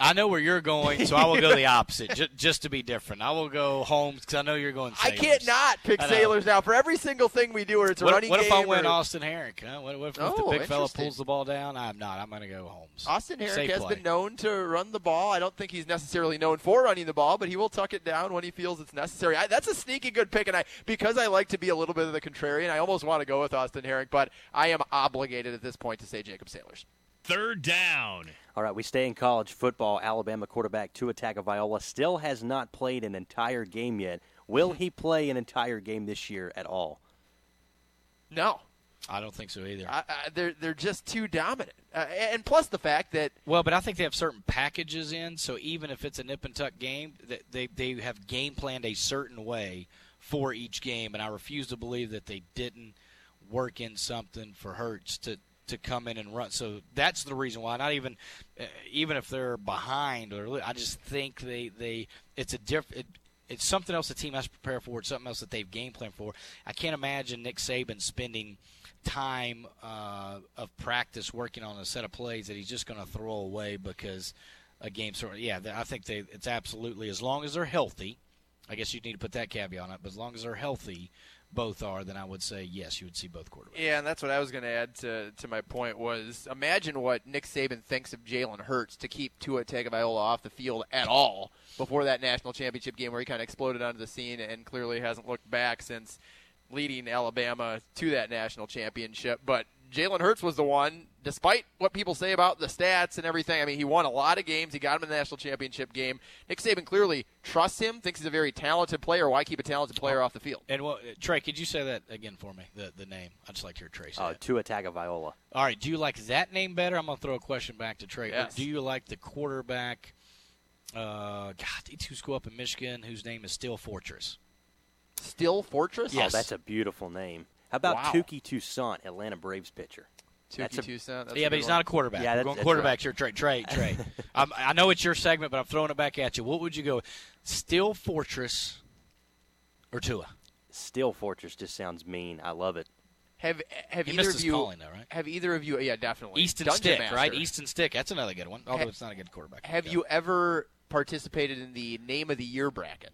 I know where you're going, so I will go the opposite, j- just to be different. I will go Holmes because I know you're going. I can't not pick Sailors now for every single thing we do. Where it's a What, running what if game. I went or- Austin Herink? Huh? What, what if, if the Oh, big fella pulls the ball down? I'm not. I'm going to go Holmes. Austin Herink Safe has play. been known to run the ball. I don't think he's necessarily known for running the ball, but he will tuck it down when he feels it's necessary. I, that's a sneaky good pick, and I because I like to be a little bit of the contrarian, I almost want to go with Austin Herink, but I am obligated at this point to say Jacob Sailors. Third down. All right, we stay in college football. Alabama quarterback Tua Tagovailoa still has not played an entire game yet. Will he play an entire game this year at all? No, I don't think so either. I, I, they're they're just too dominant, uh, and plus the fact that Well, but I think they have certain packages in, so even if it's a nip and tuck game, that they they have game planned a certain way for each game, and I refuse to believe that they didn't work in something for Hurts to to come in and run. So that's the reason why. Not even uh, even if they're behind, or I just think they they it's a different. It, it's something else the team has to prepare for. It's something else that they've game plan for. I can't imagine Nick Saban spending time uh, of practice working on a set of plays that he's just going to throw away because a game sort yeah. I think they it's absolutely as long as they're healthy. I guess you need to put that caveat on it, but as long as they're healthy, both are, then I would say yes, you would see both quarterbacks. Yeah, and that's what I was going to add to to my point was imagine what Nick Saban thinks of Jalen Hurts to keep Tua Tagovailoa off the field at all before that national championship game where he kind of exploded onto the scene and clearly hasn't looked back since leading Alabama to that national championship. But Jalen Hurts was the one, despite what people say about the stats and everything. I mean, he won a lot of games. He got him in the national championship game. Nick Saban clearly trusts him, thinks he's a very talented player. Why keep a talented player off the field? And what, Trey, could you say that again for me? The the name. I'd just like to hear Trey say Uh, it. Tua Tagovailoa. All right. Do you like that name better? I'm gonna throw a question back to Trey. Yes. Do you like the quarterback? Uh, God, these two school up in Michigan, whose name is Steel Fortress. Still Fortress? Oh, that's a beautiful name. How about Wow. Touki Toussaint, Atlanta Braves pitcher? Touki That's Toussaint, that's yeah, but he's one. not a quarterback. Yeah, We're that's- going that's quarterbacks right. here. Trey, Trey, Trey. I know it's your segment, but I'm throwing it back at you. What would you go? Steel Fortress or Tua? Steel Fortress just sounds mean. I love it. Have have He either missed of his you calling, though, right? have either of you yeah definitely Easton Dungeon Stick, Master. right? Easton Stick. That's another good one. Although Ha- it's not a good quarterback. Have you ever participated in the name of the year bracket?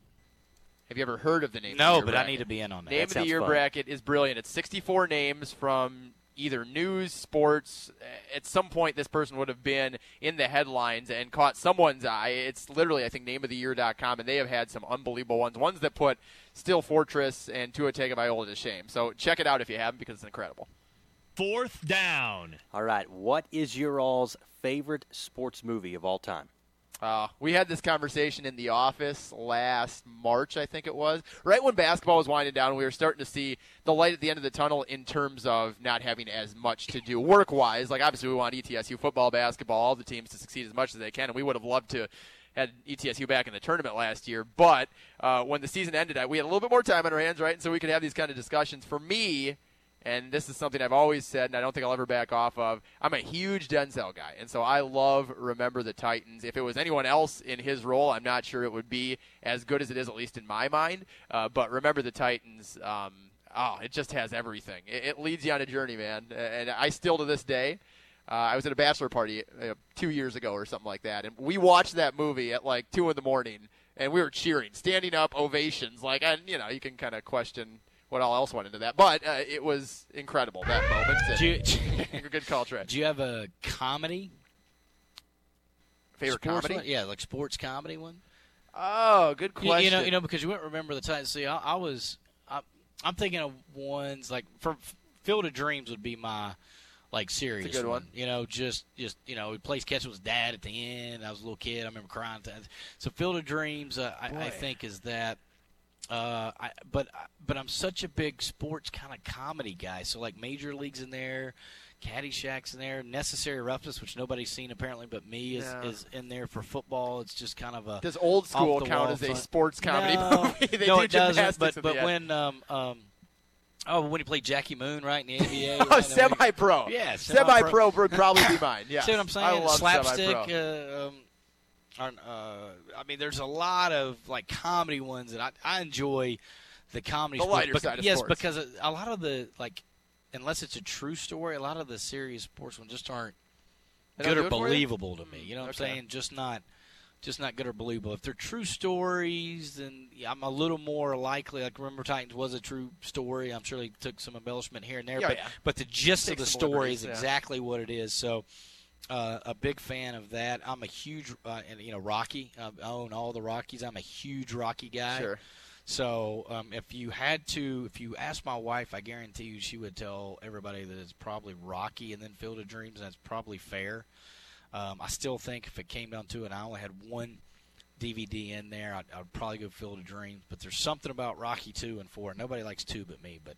Have you ever heard of the name? of the No, year but I need to be in on that. Name That of the year fun. bracket is brilliant. It's 64 names from either news, sports. At some point, this person would have been in the headlines and caught someone's eye. It's literally, I think, nameoftheyear.com, and they have had some unbelievable ones. Ones that put Steel Fortress and Tua Tagovailoa to shame. So check it out if you haven't, because it's incredible. Fourth down. All right, what is your all's favorite sports movie of all time? Uh, we had this conversation in the office last March, I think it was, right when basketball was winding down. We were starting to see the light at the end of the tunnel in terms of not having as much to do work wise. Like, obviously, we want ETSU football, basketball, all the teams to succeed as much as they can, and we would have loved to had ETSU back in the tournament last year. But uh, when the season ended, we had a little bit more time on our hands, right? And so we could have these kind of discussions. For me, and this is something I've always said, and I don't think I'll ever back off of. I'm a huge Denzel guy, and so I love Remember the Titans. If it was anyone else in his role, I'm not sure it would be as good as it is, at least in my mind. Uh, but Remember the Titans, um, oh, it just has everything. It, it leads you on a journey, man. And I still, to this day, uh, I was at a bachelor party uh, two years ago or something like that, and we watched that movie at like two in the morning, and we were cheering, standing up, ovations, like, and you know, you can kind of question what all else went into that, but uh, it was incredible that moment. Do you- good call, Trey. Do you have a comedy? Favorite sports comedy? one? Yeah, like sports comedy one. Oh, good You- question. You, know, you know, because you wouldn't remember the Titans. See, I, I was, I, I'm thinking of ones like for Field of Dreams would be my like serious good one. You know, just just you know, he plays catch with his dad at the end. I was a little kid. I remember crying. So Field of Dreams, uh, I, I think is that. Uh, I, but but I'm such a big sports kind of comedy guy. So like Major Leagues in there, Caddyshack's in there, Necessary Roughness, which nobody's seen apparently, but me is, Yeah. is in there for football. It's just kind of a Does old school off the count wall as a sports comedy no, movie? They no, do it doesn't. But but end. when um um oh when he played Jackie Moon right in the NBA, Oh, right? I mean, semi-pro. yeah, Semi-pro would probably be mine, Yeah, see what I'm saying? I love Slapstick. semi-pro. Uh, um, aren't, uh, I mean, there's a lot of like comedy ones that I, I enjoy. the comedy The sports. lighter Bec- side of yes, sports. because a, a lot of the like, unless it's a true story, a lot of the serious sports ones just aren't good or believable to me. You know what Okay. I'm saying? Just not. Just not good or believable. If they're true stories, then yeah, I'm a little more likely. Like remember, Titans was a true story. I'm sure they took some embellishment here and there, Yeah, but yeah. but the gist of the story is yeah. exactly what it is. So, uh, a big fan of that. I'm a huge, uh, and you know, Rocky. I own all the Rockies. I'm a huge Rocky guy. Sure. So, um, if you had to, if you asked my wife, I guarantee you she would tell everybody that it's probably Rocky and then Field of Dreams, and that's probably fair. Um, I still think if it came down to it, and I only had one DVD in there, I'd, I'd probably go Field of Dreams. But there's something about Rocky two and four. Nobody likes two but me, but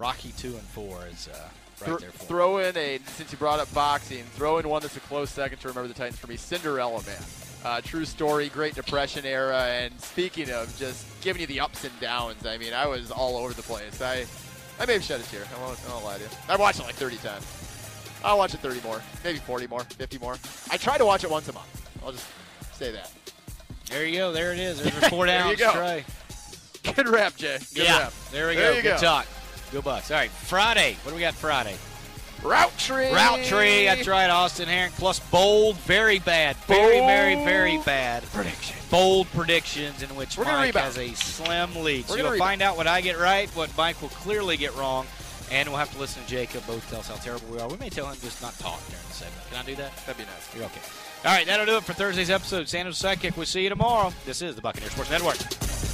Rocky two and four is uh, right Thro- there for me. throw in a since you brought up boxing, throw in one that's a close second to remember the Titans for me. Cinderella Man, uh, true story, Great Depression era, and speaking of just giving you the ups and downs, I mean, I was all over the place. I I may have shed a tear. I won't, I won't lie to you. I watched it like 30 times. I'll watch it 30 more, maybe 40 more, 50 more. I try to watch it once a month. I'll just say that. There you go. There it is. There's your four There you go. Trey. Good rap, Jay. Good yeah. rap. There we There go. you Good go. talk. Go Bucks. All right. Friday. What do we got Friday? Route tree. Route tree. That's right. Austin Herink plus bold. Very bad. Very, very, very bad. Prediction. Bold predictions in which We're Mike has a slim lead. We're so you'll find out what I get right, what Mike will clearly get wrong, and we'll have to listen to Jacob both tell us how terrible we are. We may tell him just not talk during the segment. Can I do that? That'd be nice. You're okay. All right, that'll do it for Thursday's episode. Sandos Sidekick. We'll see you tomorrow. This is the Buccaneer Sports Network.